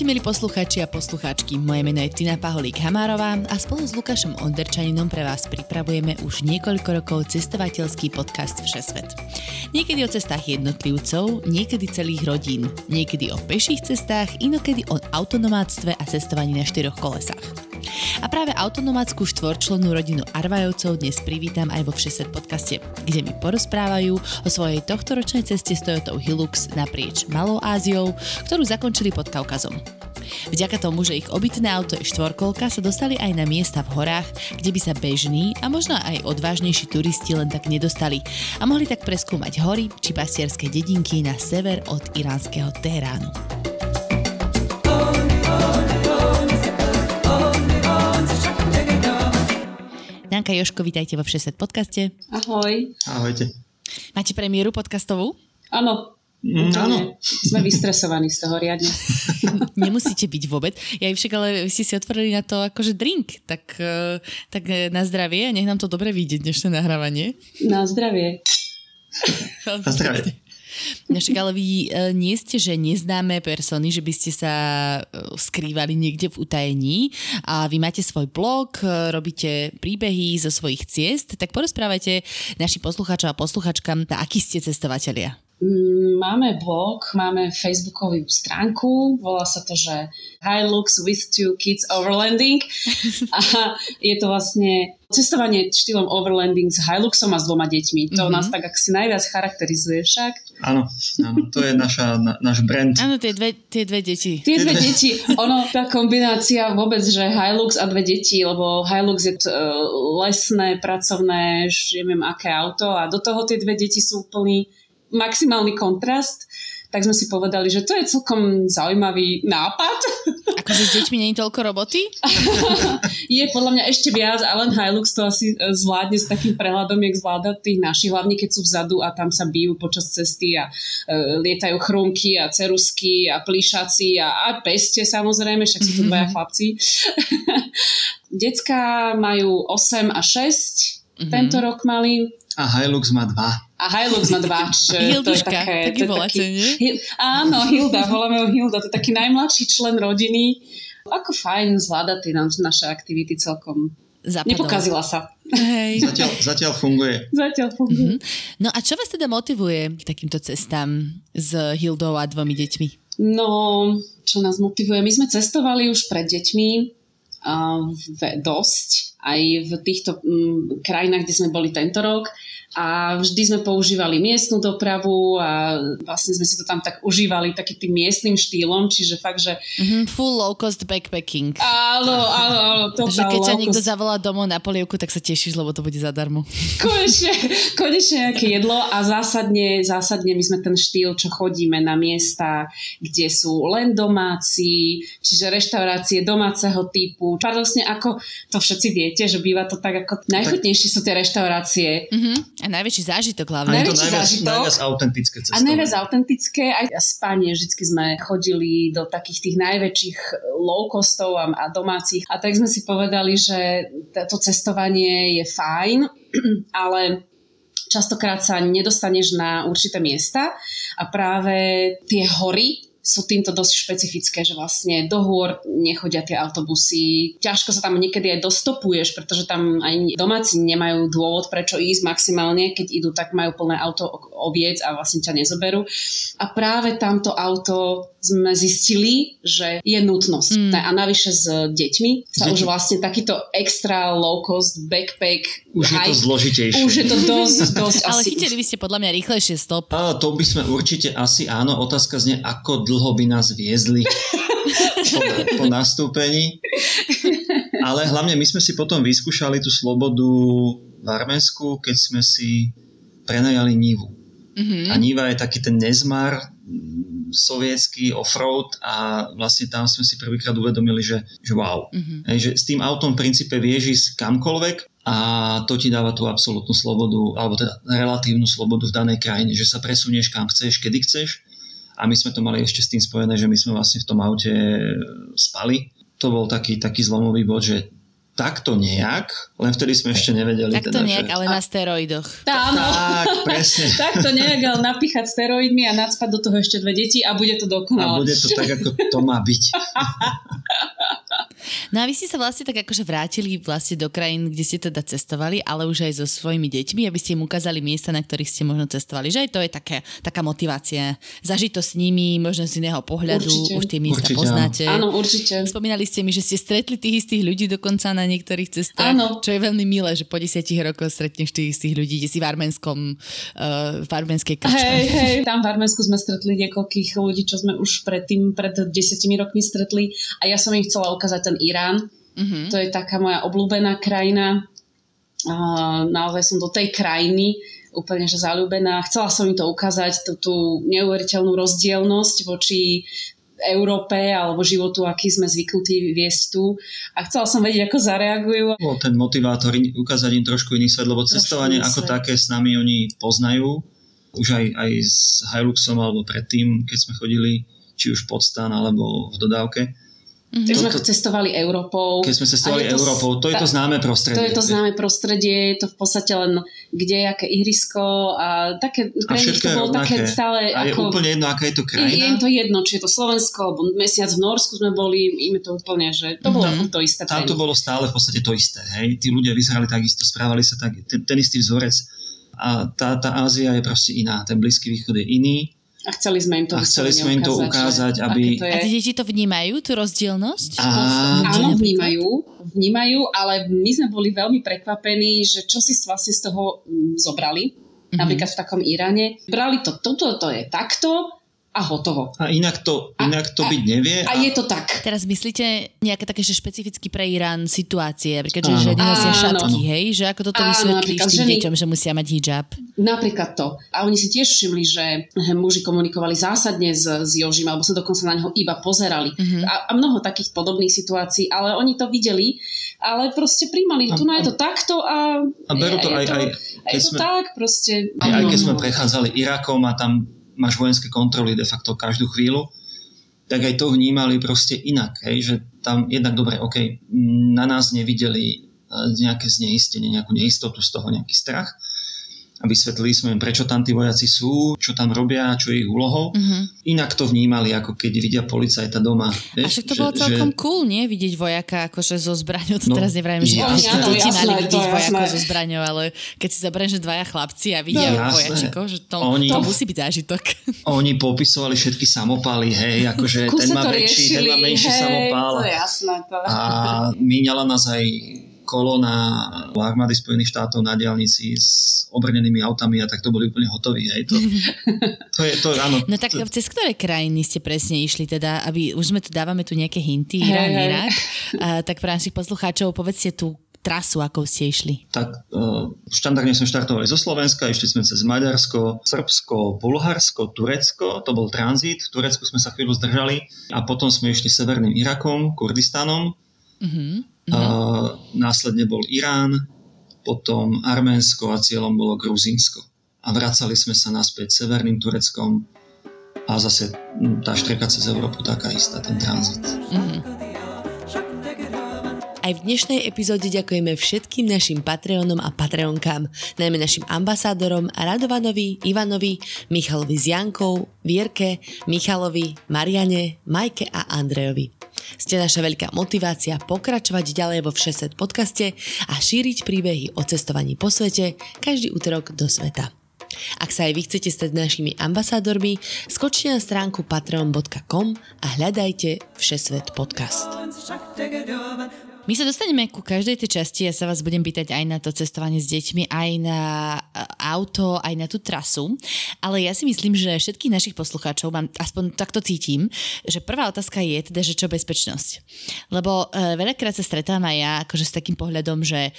Ahojte milí poslucháči a poslucháčky, moje meno je Tina Paholík Hamárová a spolu s Lukášom Onderčaninom pre vás pripravujeme už niekoľko rokov cestovateľský podcast Všesvet. Niekedy o cestách jednotlivcov, niekedy celých rodín, niekedy o peších cestách, inokedy o autonomátstve a cestovaní na štyroch kolesách. A práve autonomáckú štvorčlennú rodinu Arvajovcov dnes privítam aj vo Všeset podcaste, kde mi porozprávajú o svojej tohtoročnej ceste s Toyotou Hilux naprieč Malou Áziou, ktorú zakončili pod Kaukazom. Vďaka tomu, že ich obytné auto je štvorkolka, sa dostali aj na miesta v horách, kde by sa bežní a možno aj odvážnejší turisti len tak nedostali a mohli tak preskúmať hory či pastierské dedinky na sever od iránskeho Teheránu. Janka Joško, vítajte vo Všeset podcaste. Ahoj. Ahojte. Máte premiéru podcastovú? Áno. Mm, áno. Sme vystresovaní z toho riadne. Nemusíte byť vôbec. Ja však ale vy ste si otvorili na to akože drink. Tak, eh, tak eh, na zdravie, nech nám to dobre vyjde dnešné nahrávanie. Na zdravie. Na zdravie. Však ale vy e, nie ste, že neznáme persony, že by ste sa e, skrývali niekde v utajení a vy máte svoj blog, e, robíte príbehy zo svojich ciest, tak porozprávajte našim poslucháčom a posluchačkám, akí ste cestovatelia. Mm, máme blog, máme facebookovú stránku, volá sa to, že Hilux with two kids overlanding a je to vlastne cestovanie štýlom overlanding s Hiluxom a s dvoma deťmi. To mm-hmm. nás tak ak si najviac charakterizuje však. Áno, áno to je naša, na, náš brand. Áno, tie dve, tie dve deti. Tie dve deti. Ono, tá kombinácia vôbec, že Hilux a dve deti, lebo Hilux je uh, lesné, pracovné, neviem aké auto a do toho tie dve deti sú úplný maximálny kontrast, tak sme si povedali, že to je celkom zaujímavý nápad. Akože s deťmi je toľko roboty? je podľa mňa ešte viac, a len Hilux to asi e, zvládne s takým prehľadom, jak zvláda tých našich, hlavne keď sú vzadu a tam sa bijú počas cesty a uh, lietajú chrumky a cerusky a plíšaci a, a peste samozrejme, však sú to dvaja mhm. chlapci. Decka majú 8 a 6, mm-hmm. tento rok mali. A Hilux má 2 a Hilux má dva, čiže Hilduška, to je také... taký to je voláte, taký, hi, áno, Hilda, voláme ho Hilda, to je taký najmladší člen rodiny. Ako fajn zvláda tie naše aktivity celkom. Zapadol. Nepokazila sa. Hej. Zatiaľ, zatiaľ funguje. Zatiaľ funguje. Mm-hmm. No a čo vás teda motivuje k takýmto cestám s Hildou a dvomi deťmi? No, čo nás motivuje? My sme cestovali už pred deťmi dosť, aj v týchto um, krajinách, kde sme boli tento rok a vždy sme používali miestnu dopravu a vlastne sme si to tam tak užívali takým tým miestnym štýlom, čiže fakt, že... Mm-hmm, full low cost backpacking. Áno, áno, áno. Že keď ťa niekto zavolá domov na polievku, tak sa tešíš, lebo to bude zadarmo. Konečne, konečne nejaké jedlo a zásadne, zásadne my sme ten štýl, čo chodíme na miesta, kde sú len domáci, čiže reštaurácie domáceho typu. Paradoxne, ako to všetci viete, že býva to tak ako najchutnejšie sú tie reštaurácie. Mm-hmm a najväčší zážitok hlavne. A je to najviac, zážitok. najviac autentické cestovanie. A najviac autentické, aj spanie. Vždycky sme chodili do takých tých najväčších low costov a, a domácich. A tak sme si povedali, že to cestovanie je fajn, ale častokrát sa nedostaneš na určité miesta a práve tie hory sú týmto dosť špecifické, že vlastne do hôr nechodia tie autobusy. Ťažko sa tam niekedy aj dostopuješ, pretože tam aj domáci nemajú dôvod, prečo ísť maximálne. Keď idú, tak majú plné auto oviec a vlastne ťa nezoberú. A práve tamto auto sme zistili, že je nutnosť. Mm. A navyše s deťmi sa Deti. už vlastne takýto extra low cost backpack už je to zložitejšie. Už je to dosť, dosť Ale asi chytili by ste podľa mňa rýchlejšie stop. A to by sme určite asi áno. Otázka znie, ako dlho by nás viezli po, po nastúpení. Ale hlavne my sme si potom vyskúšali tú slobodu v Arménsku, keď sme si prenajali Nivu. Mm-hmm. A Niva je taký ten nezmar sovietský offroad a vlastne tam sme si prvýkrát uvedomili, že, že wow. Mm-hmm. Hej, že s tým autom v princípe vieš ísť kamkoľvek a to ti dáva tú absolútnu slobodu, alebo teda relatívnu slobodu v danej krajine, že sa presunieš kam chceš, kedy chceš. A my sme to mali ešte s tým spojené, že my sme vlastne v tom aute spali. To bol taký, taký zlomový bod, že takto nejak, len vtedy sme ešte nevedeli. Takto teda, nejak, že... ale na steroidoch. Tá, áno. Tak, presne. takto nejak, ale napíchať steroidmi a nadspať do toho ešte dve deti a bude to dokonale. A bude to tak, ako to má byť. No a vy ste sa vlastne tak akože vrátili vlastne do krajín, kde ste teda cestovali, ale už aj so svojimi deťmi, aby ste im ukázali miesta, na ktorých ste možno cestovali. Že aj to je také, taká motivácia. Zažiť to s nimi, možno z iného pohľadu, Určite. už tie miesta Určite, poznáte. Áno, určite. Spomínali ste mi, že ste stretli tých istých ľudí dokonca na niektorých cestách, Áno. čo je veľmi milé, že po desiatich rokoch stretneš tých istých ľudí, kde si v arménskom, uh, v arménskej krčme. Hej, hej, tam v Arménsku sme stretli niekoľkých ľudí, čo sme už predtým, pred desiatimi rokmi stretli a ja som im chcela ukázať ten Irán. Uh-huh. To je taká moja obľúbená krajina. Uh, naozaj som do tej krajiny úplne že zalúbená. Chcela som im to ukázať, tú, tú neuveriteľnú rozdielnosť voči Európe alebo životu, aký sme zvyknutí viesť tu. A chcela som vedieť, ako zareagujú. Bol ten motivátor ukázať im trošku iný svet, lebo Trošku cestovanie ako svet. také s nami oni poznajú. Už aj, aj s Hiluxom alebo predtým, keď sme chodili či už pod stan alebo v dodávke. Tak sme Toto- cestovali Európou. Keď sme cestovali A je to Európou, to je to známe To prostredie. je to známe prostredie, je to v podstate len kde, aké ihrisko a také, A pre nich všetko to je bolo také stále A je ako... úplne jedno, aká je to Je, je krajina. im to jedno, či je to Slovensko, alebo mesiac v Norsku sme boli, im je to úplne, že to bolo Mhm. to isté Tam to nich. bolo stále v podstate to isté. Hej? Tí ľudia vyzerali takisto, správali sa tak, ten, ten istý vzorec. A tá, tá Ázia je proste iná, ten Blízky východ je iný. A chceli sme im to A chceli sme im to ukázať, že aby- to je. A tie deti to vnímajú, tú rozdielnosť? A- Áno, vnímajú, vnímajú, ale my sme boli veľmi prekvapení, že čo si vlastne z toho mm, zobrali, Mhm. napríklad v takom Iráne. Brali to, toto to je takto a hotovo. A inak to, A- inak to a- byť nevie. A je to tak. Teraz myslíte nejaké také, že špecificky pre Irán situácie, napríklad, že Áno. ženy nosia Áno. šatky, hej? Že ako toto Áno, vysvetlíš tým ženy- deťom, že musia mať hijab? Napríklad to. A oni si tiež všimli, že muži komunikovali zásadne s, s Jožim, alebo sa dokonca na neho iba pozerali. Mhm. A, a mnoho takých podobných situácií, ale oni to videli, ale proste príjmali, A- tu no je to takto a, A berú to je aj, to, aj, a keď je to sme, tak proste. aj, aj keď áno. sme prechádzali Irakom a tam máš vojenské kontroly de facto každú chvíľu, tak aj to vnímali proste inak. Hej? Že tam jednak dobre, OK, na nás nevideli eh, nejaké zneistenie, nejakú neistotu z toho, nejaký strach. A vysvetlili sme im, prečo tam tí vojaci sú, čo tam robia, čo je ich úlohou. Mhm. Inak to vnímali, ako keď vidia policajta doma. A Vieš, však to bolo celkom cool, nie? Vidieť vojaka akože so zbraňou. To No, teraz nevrajme, že Áno, deti jasné, mali to vidieť jasné. so zbraňou, ale keď si zoberieš, že dvaja chlapci a vidia No, vojačikov, že to, Oni- to musí byť zážitok. Oni popisovali všetky samopaly, hej, akože ten má to väčší, ten má menší hej, samopál. To je jasné. To... A míňala nás aj kolona armády Spojených štátov na diálnici s obrnenými autami a tak to boli úplne hotoví. Hej. To, to je, to, áno, No tak cez ktoré krajiny ste presne išli teda, aby už sme tu dávame tu nejaké hinty, Irán. Irak, tak pre našich poslucháčov povedzte tú trasu, akou ste išli. tak uh, štandardne sme štartovali zo Slovenska, išli sme cez Maďarsko, Srbsko, Bulharsko, Turecko, to bol tranzit, v Turecku sme sa chvíľu zdržali a potom sme išli severným Irakom, Kurdistanom, Uh-huh. A následne bol Irán, potom Arménsko a cieľom bolo Gruzínsko. A vracali sme sa naspäť severným Tureckom a zase mm, tá štreka cez Európu taká istá, ten tranzit. Aj v dnešnej epizóde ďakujeme všetkým našim Patreonom a Patreonkám, najmä našim ambasádorom Radovanovi, Ivanovi, Michalovi s Jankou, Vierke, Michalovi, Mariane, Majke a Andrejovi. Ste naša veľká motivácia pokračovať ďalej vo Všeset podcaste a šíriť príbehy o cestovaní po svete každý útorok do sveta. Ak sa aj vy chcete stať našimi ambasádormi, skočte na stránku patreon.com a hľadajte Všesvet podcast. My sa dostaneme ku každej tej časti, ja sa vás budem pýtať aj na to cestovanie s deťmi, aj na e, auto, aj na tú trasu, ale ja si myslím, že všetkých našich poslucháčov, mám, aspoň takto cítim, že prvá otázka je teda, že čo bezpečnosť. Lebo e, veľakrát sa stretávam aj ja akože s takým pohľadom, že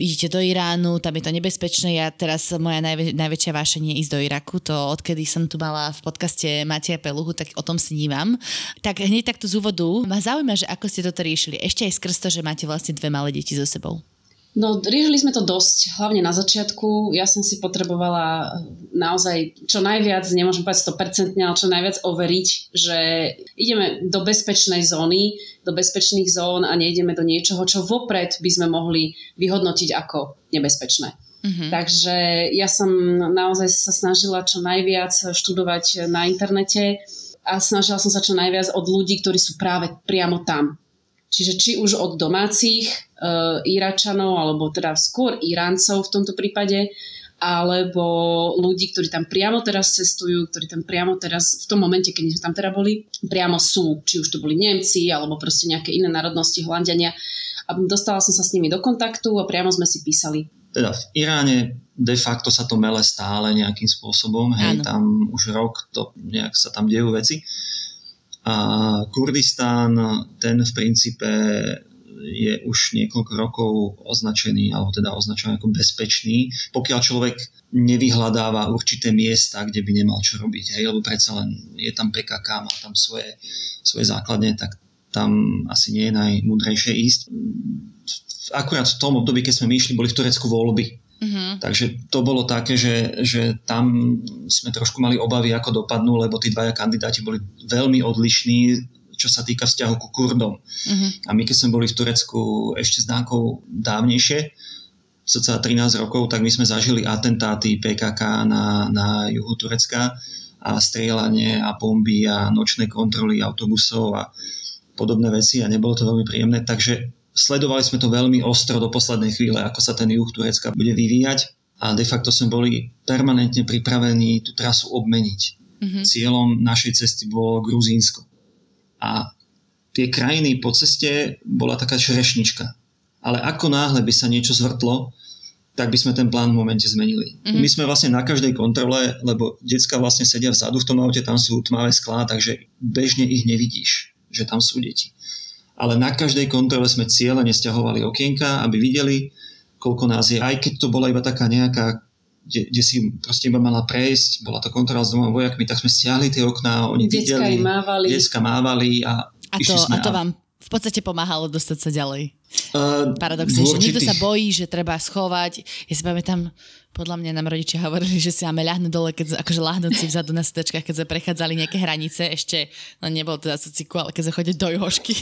idete do Iránu, tam je to nebezpečné, ja teraz moja najvä, najväčšia vášenie je ísť do Iraku, to odkedy som tu mala v podcaste Mateja Peluhu, tak o tom snívam. Tak hneď takto z úvodu ma zaujíma, že ako ste toto riešili. Ešte aj skrz to, že máte vlastne dve malé deti so sebou. No, riešili sme to dosť, hlavne na začiatku. Ja som si potrebovala naozaj čo najviac, nemôžem povedať 100%, ale čo najviac overiť, že ideme do bezpečnej zóny, do bezpečných zón a nejdeme do niečoho, čo vopred by sme mohli vyhodnotiť ako nebezpečné. Mm-hmm. Takže ja som naozaj sa snažila čo najviac študovať na internete a snažila som sa čo najviac od ľudí, ktorí sú práve priamo tam. Čiže či už od domácich e, Iračanov, alebo teda skôr Iráncov v tomto prípade, alebo ľudí, ktorí tam priamo teraz cestujú, ktorí tam priamo teraz, v tom momente, keď sme tam teda boli, priamo sú, či už to boli Nemci, alebo proste nejaké iné národnosti, Holandiania. A dostala som sa s nimi do kontaktu a priamo sme si písali. Teda v Iráne de facto sa to mele stále nejakým spôsobom, hej, Áno. tam už rok to nejak sa tam dejú veci. A Kurdistán, ten v princípe je už niekoľko rokov označený, alebo teda označený ako bezpečný, pokiaľ človek nevyhľadáva určité miesta, kde by nemal čo robiť. Hej, lebo predsa len je tam PKK, má tam svoje, svoje základne, tak tam asi nie je najmúdrejšie ísť. Akurát v tom období, keď sme my išli, boli v Turecku voľby. Mm-hmm. Takže to bolo také, že, že tam sme trošku mali obavy, ako dopadnú, lebo tí dvaja kandidáti boli veľmi odlišní, čo sa týka vzťahu ku Kurdom. Mm-hmm. A my keď sme boli v Turecku ešte Dánkou dávnejšie, cca 13 rokov, tak my sme zažili atentáty PKK na, na juhu Turecka a strieľanie a bomby a nočné kontroly autobusov a podobné veci a nebolo to veľmi príjemné. Takže Sledovali sme to veľmi ostro do poslednej chvíle, ako sa ten juh Turecka bude vyvíjať a de facto sme boli permanentne pripravení tú trasu obmeniť. Mm-hmm. Cieľom našej cesty bolo Gruzínsko. A tie krajiny po ceste bola taká šrešnička. Ale ako náhle by sa niečo zvrtlo, tak by sme ten plán v momente zmenili. Mm-hmm. My sme vlastne na každej kontrole, lebo decka vlastne sedia vzadu v tom aute, tam sú tmavé sklá, takže bežne ich nevidíš, že tam sú deti ale na každej kontrole sme cieľe nesťahovali okienka, aby videli, koľko nás je. Aj keď to bola iba taká nejaká, kde, kde si proste iba mala prejsť, bola to kontrola s dvoma vojakmi, tak sme stiahli tie okná, oni Decka videli, mávali. Decka mávali a, a to, sme a to vám v podstate pomáhalo dostať sa ďalej. Uh, Paradoxne, že niekto sa bojí, že treba schovať. Ja si pamätám, podľa mňa nám rodičia hovorili, že si máme ľahnuť dole, keď, akože ľahnuť si vzadu na sedačkách, keď sme prechádzali nejaké hranice, ešte, no nebolo teda sociku, ale keď sme chodili do Jošky,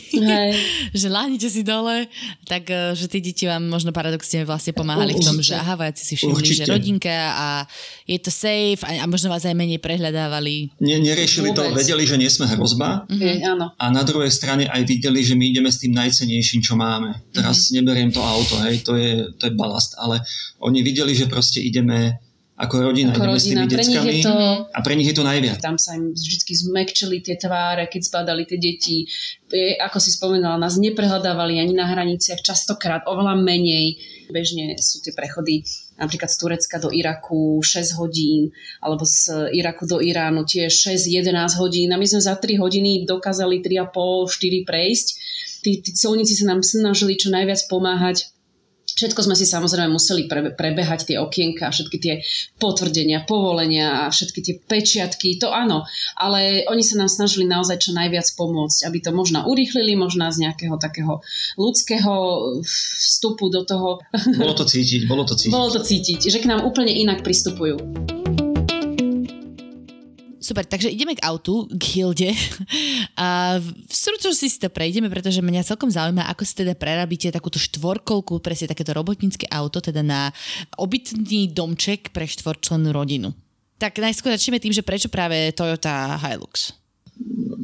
že ľahnite si dole, tak e, že tí deti vám možno paradoxne vlastne pomáhali v tom, že aha, vojaci si všimli, Určite. že rodinka a je to safe a, a možno vás aj menej prehľadávali. Nie, neriešili Vôbec. to, vedeli, že nie sme hrozba mm-hmm. áno. a na druhej strane aj videli, že my ideme s tým najcenejším, čo máme. Teraz mm-hmm. neberiem to auto, hej, to je, to je balast, ale oni videli, že proste ideme ako rodina, ako ideme rodina. s tými deckami to, a pre nich je to najviac. Tam sa im vždy zmekčili tie tváre, keď spadali tie deti. Ako si spomenula, nás neprehľadávali ani na hraniciach, častokrát oveľa menej. Bežne sú tie prechody napríklad z Turecka do Iraku 6 hodín, alebo z Iraku do Iránu tiež 6-11 hodín. A my sme za 3 hodiny dokázali 3,5-4 prejsť. Tí, tí colníci sa nám snažili čo najviac pomáhať Všetko sme si samozrejme museli pre, prebehať tie okienka, všetky tie potvrdenia, povolenia a všetky tie pečiatky, to áno, ale oni sa nám snažili naozaj čo najviac pomôcť, aby to možno urýchlili, možno z nejakého takého ľudského vstupu do toho. Bolo to cítiť, bolo to cítiť. Bolo to cítiť, že k nám úplne inak pristupujú. Super, takže ideme k autu, k Hilde. A v stručnosti si to prejdeme, pretože mňa celkom zaujíma, ako si teda prerabíte takúto štvorkolku, presne takéto robotnícke auto, teda na obytný domček pre štvorčlennú rodinu. Tak najskôr začneme tým, že prečo práve Toyota Hilux?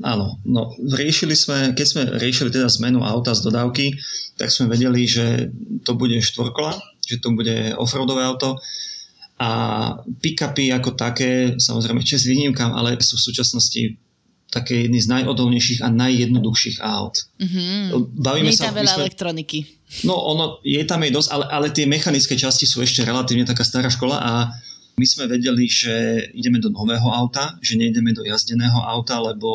Áno, no riešili sme, keď sme riešili teda zmenu auta z dodávky, tak sme vedeli, že to bude štvorkola, že to bude offroadové auto a pick-upy ako také, samozrejme čest výnimkám, ale sú v súčasnosti také jedny z najodolnejších a najjednoduchších aut. Mm-hmm. Bavíme Nie sa, tam veľa sme, elektroniky. No ono, je tam aj dosť, ale, ale tie mechanické časti sú ešte relatívne taká stará škola a my sme vedeli, že ideme do nového auta, že nejdeme do jazdeného auta, lebo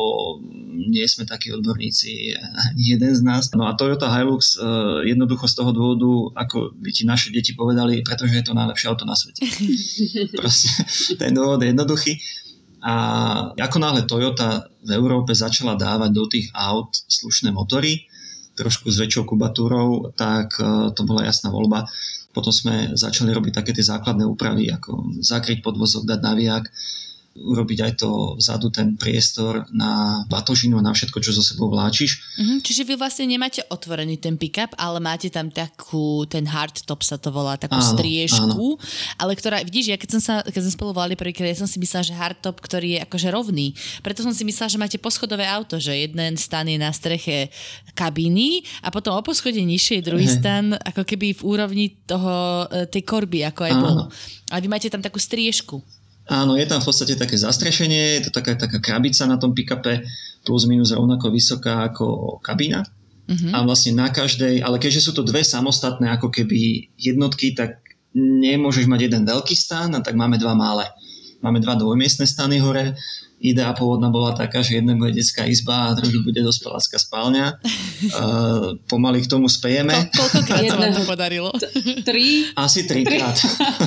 nie sme takí odborníci ani jeden z nás. No a Toyota Hilux uh, jednoducho z toho dôvodu, ako by ti naše deti povedali, pretože je to najlepšie auto na svete. Proste ten dôvod je jednoduchý. A ako náhle Toyota v Európe začala dávať do tých aut slušné motory, trošku s väčšou kubatúrou, tak e, to bola jasná voľba. Potom sme začali robiť také tie základné úpravy, ako zakryť podvozok, dať naviak, urobiť aj to vzadu ten priestor na batožinu a na všetko, čo so sebou vláčiš. Mm-hmm, čiže vy vlastne nemáte otvorený ten pick-up, ale máte tam takú, ten hardtop sa to volá, takú áno, striežku, áno. ale ktorá, vidíš, ja keď som, sa, keď som spolu volali prvýkrát, ja som si myslela, že hardtop, ktorý je akože rovný. Preto som si myslela, že máte poschodové auto, že jeden stan je na streche kabíny a potom o poschode nižšie druhý hey. stan ako keby v úrovni toho, e, tej korby, ako aj bol. Ale vy máte tam takú striežku. Áno, je tam v podstate také zastrešenie, je to taká, taká krabica na tom pick-upe, plus minus rovnako vysoká ako kabína. Uh-huh. A vlastne na každej, ale keďže sú to dve samostatné ako keby jednotky, tak nemôžeš mať jeden veľký stan a tak máme dva malé. Máme dva dvojmiestne stany hore idea pôvodná bola taká, že jedna bude detská izba a druhý bude dospelácká spálňa. Uh, pomaly k tomu spejeme. Ko, koľkokrát sa vám to podarilo? Tri? Asi trikrát.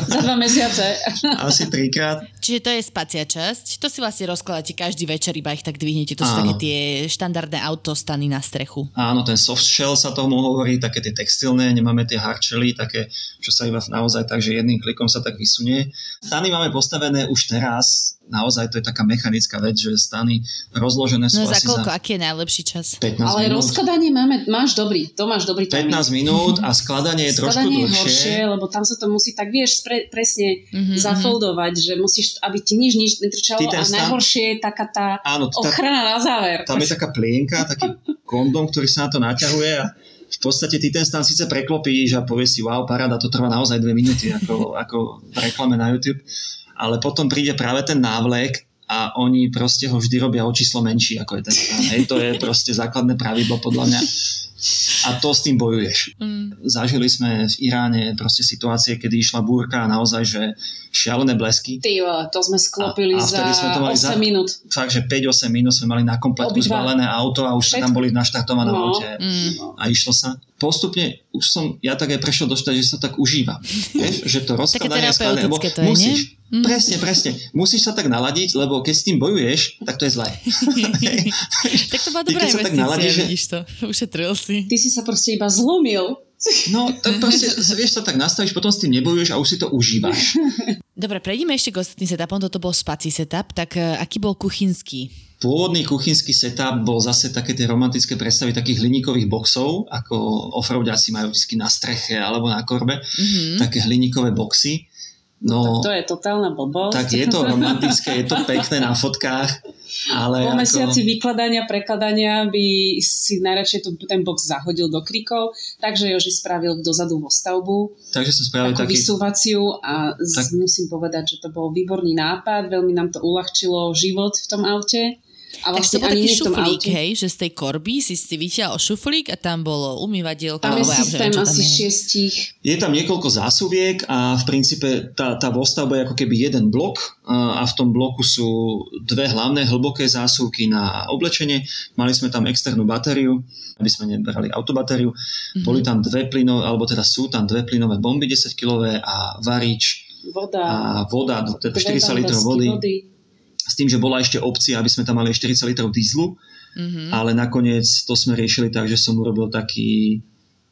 Za dva mesiace. Asi trikrát. Čiže to je spacia časť. To si vlastne rozkladáte každý večer, iba ich tak dvihnete. To sú Áno. také tie štandardné autostany na strechu. Áno, ten soft shell sa tomu hovorí, také tie textilné, nemáme tie hardshely, také, čo sa iba naozaj tak, že jedným klikom sa tak vysunie. Stany máme postavené už teraz naozaj to je taká mechanická vec, že stany rozložené sú no, za koľko, za... aký je najlepší čas? 15 Ale minút. rozkladanie máme, máš dobrý, to máš dobrý 15 15 minút a skladanie je trošku skladanie dlhšie. je horšie, lebo tam sa to musí tak, vieš, pre, presne mm-hmm. zafoldovať, že musíš, aby ti nič, nič netrčalo a stan... najhoršie je taká tá Áno, ochrana na záver. Tam je taká plienka, taký kondom, ktorý sa na to naťahuje a v podstate ty ten stan síce preklopíš a povieš si, wow, paráda, to trvá naozaj dve minúty, ako, ako v reklame na YouTube ale potom príde práve ten návlek a oni proste ho vždy robia o číslo menší, ako je ten stan. Hej, to je proste základné pravidlo podľa mňa. A to s tým bojuješ. Mm. Zažili sme v Iráne proste situácie, kedy išla búrka a naozaj, že šialené blesky. Ty, to sme sklopili a, a za sme to mali 8 za, minút. Fakt, že 5-8 minút sme mali na kompletku Obidva. zbalené auto a už Všetko. tam boli naštartované no. aute mm. a išlo sa. Postupne už som, ja tak aj prešiel do že sa tak užívam. Vieš, že to rozkladanie skladanie, musíš, nie? Mm. Presne, presne. Musíš sa tak naladiť, lebo keď s tým bojuješ, tak to je zlé. tak to bola dobrá investícia, tak naladíš, že... vidíš to. Ušetril si. Ty si sa proste iba zlomil. No, tak proste, vieš, sa tak nastavíš, potom s tým nebojuješ a už si to užívaš. Dobre, prejdeme ešte k ostatným setupom. Toto bol spací setup, tak uh, aký bol kuchynský? Pôvodný kuchynský setup bol zase také tie romantické predstavy takých hliníkových boxov, ako offroadiaci majú vždy na streche alebo na korbe, mm-hmm. také hliníkové boxy No, tak to je totálna blbosť. Tak je to romantické, je to pekné na fotkách, ale Po ako... mesiaci vykladania, prekladania by si najradšej ten box zahodil do krikov, takže Joži spravil dozadu vo stavbu. Takže som spravil taký... vysúvaciu a tak... musím povedať, že to bol výborný nápad, veľmi nám to uľahčilo život v tom aute. A vlastne Takže to bol taký šuflík, hej, že z tej korby si si vyťahol šuflík a tam bolo umývadielko. Tam je systém ja asi šiestich. Je tam niekoľko zásuviek a v princípe tá, tá vostavba je ako keby jeden blok a v tom bloku sú dve hlavné hlboké zásuvky na oblečenie. Mali sme tam externú batériu, aby sme nebrali autobatériu. Mm-hmm. Boli tam dve plynové, alebo teda sú tam dve plynové bomby 10 kg a varič voda, a voda, teda 40 litrov vody. vody s tým, že bola ešte opcia, aby sme tam mali 40 litrov dízlu, mm-hmm. ale nakoniec to sme riešili tak, že som urobil taký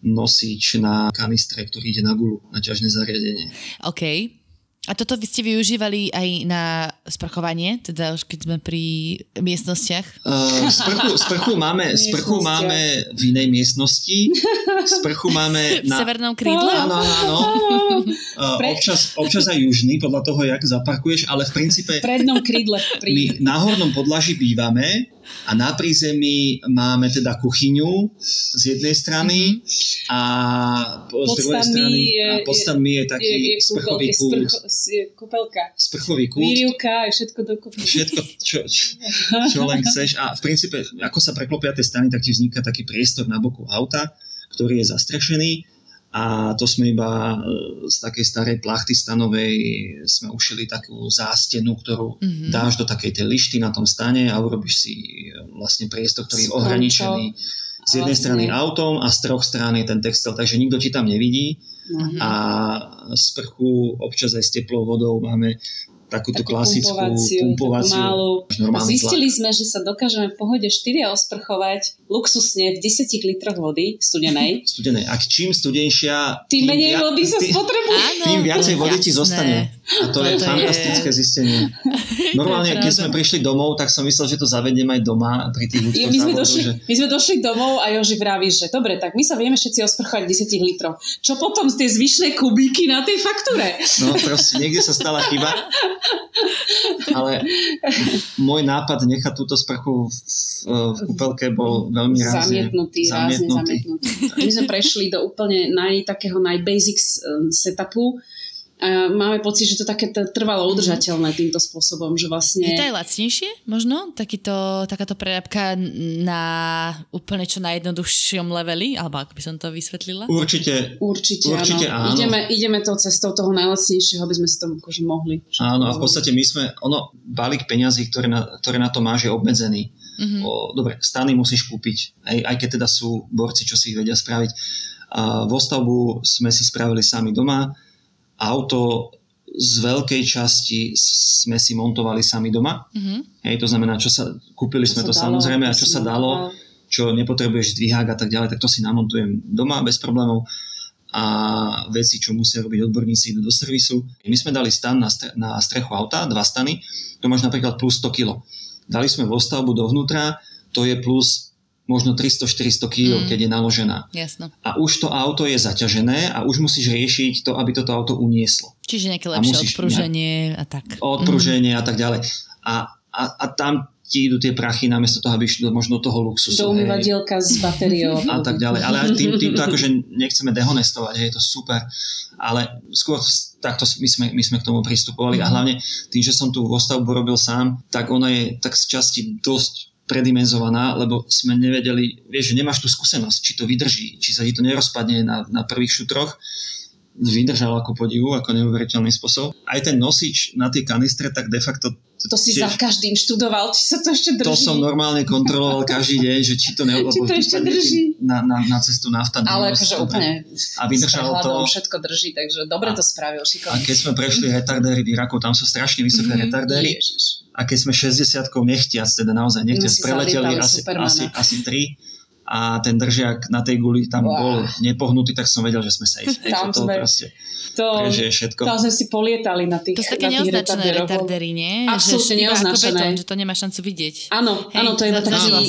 nosič na kanistre, ktorý ide na gulu, na ťažné zariadenie. OK. A toto vy ste využívali aj na sprchovanie, teda už keď sme pri miestnostiach? Uh, sprchu, sprchu, máme, sprchu máme v inej miestnosti. Sprchu máme na... V severnom krídle? Áno, áno, áno. Uh, občas, občas aj južný, podľa toho, jak zaparkuješ, ale v princípe... V prednom krídle. Pri... My na hornom podlaží bývame a na prízemí máme teda kuchyňu z jednej strany mm-hmm. a z druhej strany je, a pod stanmi je taký je, je sprchový kút. Je kúpelka. Sprchový kút. Výrivka, je všetko dokopy. Všetko, čo, čo, čo len chceš. A v princípe, ako sa preklopia tie stany, tak ti vzniká taký priestor na boku auta, ktorý je zastrešený a to sme iba e, z takej starej plachty stanovej sme ušili takú zástenu, ktorú mm-hmm. dáš do takej tej lišty na tom stane a urobíš si e, vlastne priestor, ktorý je ohraničený z jednej vlastne. strany autom a z troch strán je ten textil, takže nikto ti tam nevidí mm-hmm. a sprchu občas aj s teplou vodou máme takúto klasickú pumpovaciu. Malú. Zistili tlak. sme, že sa dokážeme v pohode 4 osprchovať luxusne v 10 litroch vody studenej. studenej. A čím studenšia... Tým, tým menej via- vody sa spotrebuje. Tým viacej vody ti zostane. A to, to je fantastické je... zistenie. Normálne, keď sme prišli domov, tak som myslel, že to zavediem aj doma pri tých my, sme došli, že... my sme došli domov a Joži vraví, že dobre, tak my sa vieme všetci osprchovať 10 litrov. Čo potom tie zvyšné kubíky na tej faktúre? No proste, niekde sa stala chyba. Ale môj nápad nechať túto sprchu v, v kúpelke bol veľmi rázne zamietnutý. zamietnutý. zamietnutý. My sme prešli do úplne naj, takého najbasics eh, setupu, a máme pocit, že to také trvalo udržateľné týmto spôsobom, že vlastne... Je to aj lacnejšie možno? Takýto, takáto prerábka na úplne čo najjednoduchšom leveli? Alebo ako by som to vysvetlila? Určite. Určite, určite áno. áno. Ideme, ideme tou cestou toho najlacnejšieho, aby sme si to akože mohli. Áno, a v podstate my sme... Ono, balík peňazí, ktoré na, ktoré na to máš, je obmedzený. Mm-hmm. O, dobre, stany musíš kúpiť, aj, aj keď teda sú borci, čo si ich vedia spraviť. A vo stavbu sme si spravili sami doma auto z veľkej časti sme si montovali sami doma. Mm-hmm. Hej, to znamená, čo sa, kúpili čo sme to dalo, samozrejme a čo sa dalo, čo nepotrebuješ zdvihák a tak ďalej, tak to si namontujem doma bez problémov a veci, čo musia robiť odborníci, idú do servisu. My sme dali stan na, stre- na strechu auta, dva stany, to máš napríklad plus 100 kg. Dali sme vo stavbu dovnútra, to je plus možno 300-400 kg, mm. keď je naložená. Jasno. A už to auto je zaťažené a už musíš riešiť to, aby toto auto unieslo. Čiže nejaké lepšie musíš, odpruženie a tak. Odpruženie mm. a tak ďalej. A, a, a tam ti idú tie prachy namiesto toho, aby išli do možno toho luxusu. Do umývadielka s batériou. a tak ďalej. Ale aj tým, týmto akože nechceme dehonestovať, je to super. Ale skôr takto my sme, my sme k tomu pristupovali mm. a hlavne tým, že som tú stavbu robil sám, tak ona je tak z časti dosť predimenzovaná, lebo sme nevedeli, vieš, že nemáš tú skúsenosť, či to vydrží, či sa ti to nerozpadne na, na prvých šutroch. Vydržal ako podivu, ako neuveriteľný spôsob. Aj ten nosič na tie kanistre, tak de facto to si tiež, za každým študoval, či sa to ešte drží. To som normálne kontroloval každý deň, že či to, ne, či to ešte drží. Na, na, na cestu nafta. Ale akože úplne a vydržalo to. všetko drží, takže dobre a, to spravil. Šikovný. A keď sme prešli retardéry v Iraku, tam sú strašne vysoké mm-hmm. retardéry. Ježiš a keď sme 60 nechtiac, teda naozaj nechtiac, preleteli asi, asi, asi 3 a ten držiak na tej guli tam wow. bol nepohnutý, tak som vedel, že sme safe. Hej, tam to sme, proste to, všetko. Tam sme si polietali na tých To sú také neoznačené retardery, nie? Absolutne neoznačené. Betón, že to nemá šancu vidieť. Áno, Hej, áno, to je iba taký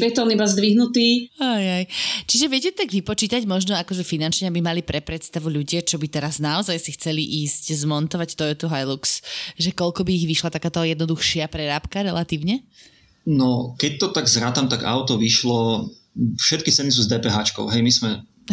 betón iba zdvihnutý. Aj, aj. Čiže viete tak vypočítať možno akože finančne by mali pre predstavu ľudia, čo by teraz naozaj si chceli ísť zmontovať Toyota Hilux, že koľko by ich vyšla takáto jednoduchšia prerábka relatívne? No, keď to tak zrátam, tak auto vyšlo všetky ceny sú s DPH. Hej, my sme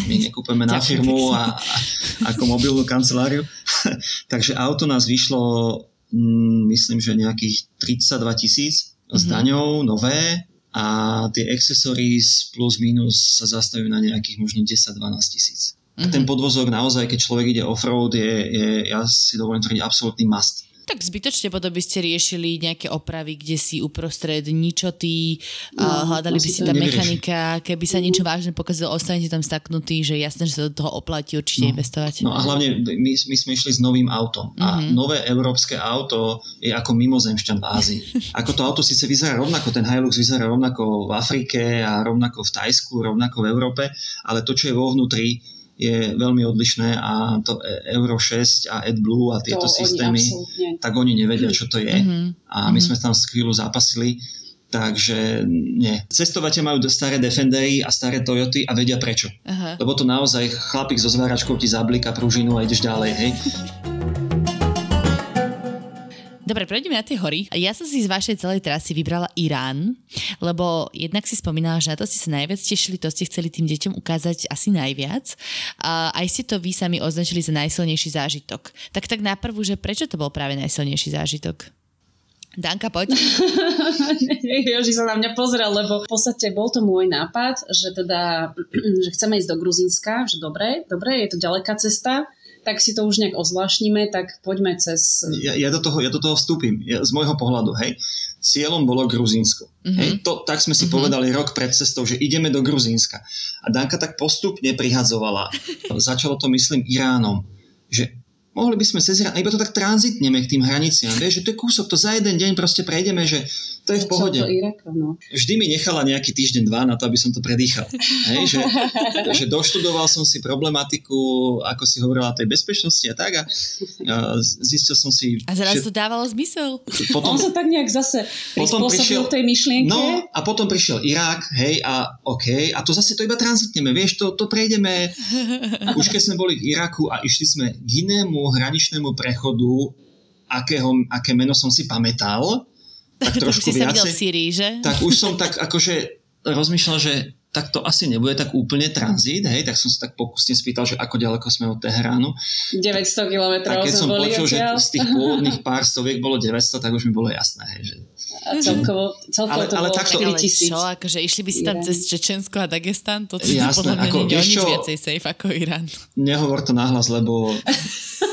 my nekúpeme na firmu a, a ako mobilnú kanceláriu. Takže auto nás vyšlo, mm, myslím, že nejakých 32 tisíc s mm-hmm. daňou, nové a tie accessories plus minus sa zastavujú na nejakých možno 10-12 tisíc. Mm-hmm. Ten mhm. podvozok naozaj, keď človek ide offroad, je, je ja si dovolím tvrdiť, absolútny must. Tak zbytočne potom by ste riešili nejaké opravy, kde si uprostred ničoty, no, uh, hľadali by si tam mechanika, keby sa niečo vážne pokazilo, ostanete tam staknutí, že jasné, že sa do toho oplatí určite no, investovať. No a hlavne my, my sme išli s novým autom a mm-hmm. nové európske auto je ako mimozemšťan v Ázii. Ako to auto síce vyzerá rovnako, ten Hilux vyzerá rovnako v Afrike a rovnako v Tajsku, rovnako v Európe, ale to, čo je vo vnútri, je veľmi odlišné a to Euro 6 a AdBlue a tieto to systémy, oni tak oni nevedia, čo to je. Mm-hmm. A my mm-hmm. sme tam chvíľu zápasili, takže nie. Cestovate majú staré Defendery a staré Toyoty a vedia prečo. Aha. Lebo to naozaj chlapík so zváračkou ti zablika pružinu a ideš ďalej, hej. Dobre, prejdeme na tie hory. Ja som si z vašej celej trasy vybrala Irán, lebo jednak si spomínala, že na to ste sa najviac tešili, to ste chceli tým deťom ukázať asi najviac. A aj ste to vy sami označili za najsilnejší zážitok. Tak tak naprvu, že prečo to bol práve najsilnejší zážitok? Danka, poď. Joži sa na mňa pozrel, lebo v podstate bol to môj nápad, že teda, že chceme ísť do Gruzínska, že dobre, dobre, je to ďaleká cesta, tak si to už nejak ozvlášnime, tak poďme cez... Ja, ja, do, toho, ja do toho vstúpim. Ja, z môjho pohľadu, hej. Cieľom bolo Gruzínsko. Mm-hmm. Hej, to, tak sme si mm-hmm. povedali rok pred cestou, že ideme do Gruzínska. A Danka tak postupne prihadzovala. Začalo to, myslím, Iránom. Že mohli by sme cez Irán, iba to tak tranzitneme k tým hraniciam, vieš, že to je kúsok, to za jeden deň proste prejdeme, že to je v pohode. No. Vždy mi nechala nejaký týždeň, dva na to, aby som to predýchal. Hej, že, že doštudoval som si problematiku, ako si hovorila, tej bezpečnosti a tak a, a zistil som si... A zrazu to dávalo zmysel. Potom, On sa tak nejak zase potom prišiel, tej myšlienke. No a potom prišiel Irak, hej, a OK, a to zase to iba tranzitneme, vieš, to, to prejdeme. Už keď sme boli v Iraku a išli sme k inému hraničnému prechodu, akého, aké meno som si pamätal, tak trošku si viacej. Sa v Syrii, že? Tak už som tak akože rozmýšľal, že tak to asi nebude tak úplne tranzit, hej, tak som sa tak pokusne spýtal, že ako ďaleko sme od Teheránu. 900 km A keď som boli počul, že z tých pôvodných pár stoviek bolo 900, tak už mi bolo jasné, hej, že... A celkovo, celkovo ale, to ale bolo takto, 4000. Ale čo, akože išli by si tam cez Čečensko a Dagestan, to Jasné, podľa mňa ako, nie je nič viacej safe ako Irán. Nehovor to nahlas, lebo...